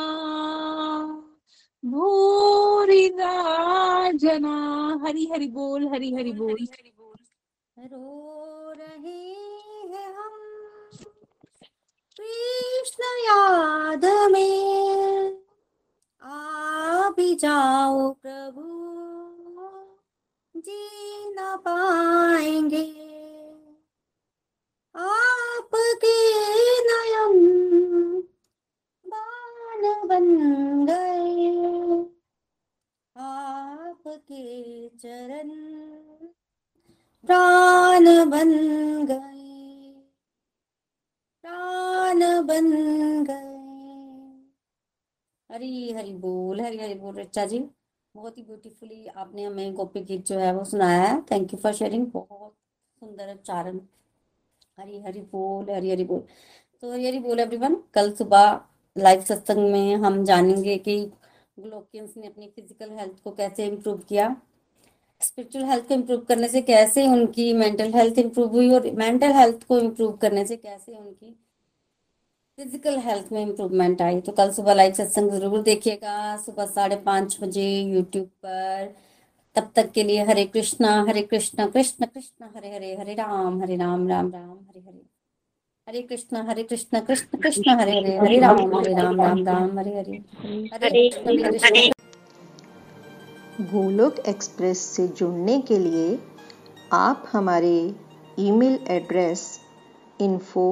भूरिदा जना। हरी हरी बोल हरि हरी बोल रो रहे हैं हम। कृष्ण याद में। आ भी जाओ प्रभु, जी न पाएँगे। आपके नयन बाण बन गए। आपके चरण प्राण बन गए। प्राण बन गए। हरी हरी बोल, हरी हरी बोल रच्चा जी। बहुत ही ब्यूटीफुली आपने हमें गोपी गीत जो है वो सुनाया है। थैंक यू फॉर शेयरिंग बहुत सुंदर उच्चारण। हरी हरी बोल, हरी हरी बोल। तो हरी हरी बोल एवरीवन कल सुबह लाइव सत्संग में हम जानेंगे कि ग्लोकियंस ने अपनी फ़िज़िकल हेल्थ को कैसे इम्प्रूव किया। स्पिरिचुअल हेल्थ को इम्प्रूव करने से कैसे उनकी मेंटल हेल्थ इम्प्रूव हुई और मेंटल हेल्थ को इम्प्रूव करने से कैसे उनकी फ़िज़िकल हेल्थ में इम्प्रूवमेंट आई तो कल सुबह लाइव सत्संग ज़रूर देखिएगा। सुबह साढ़े पाँच बजे यूट्यूब पर। तब तक के लिए हरे कृष्णा हरे कृष्णा कृष्ण कृष्ण हरे हरे हरे राम हरे राम राम राम हरे हरे। हरे कृष्णा हरे कृष्णा कृष्ण कृष्ण हरे हरे हरे राम हरे राम राम राम हरे हरे। हरे कृष्ण हरे कृष्ण। गोलोक एक्सप्रेस से जुड़ने के लिए आप हमारे email address info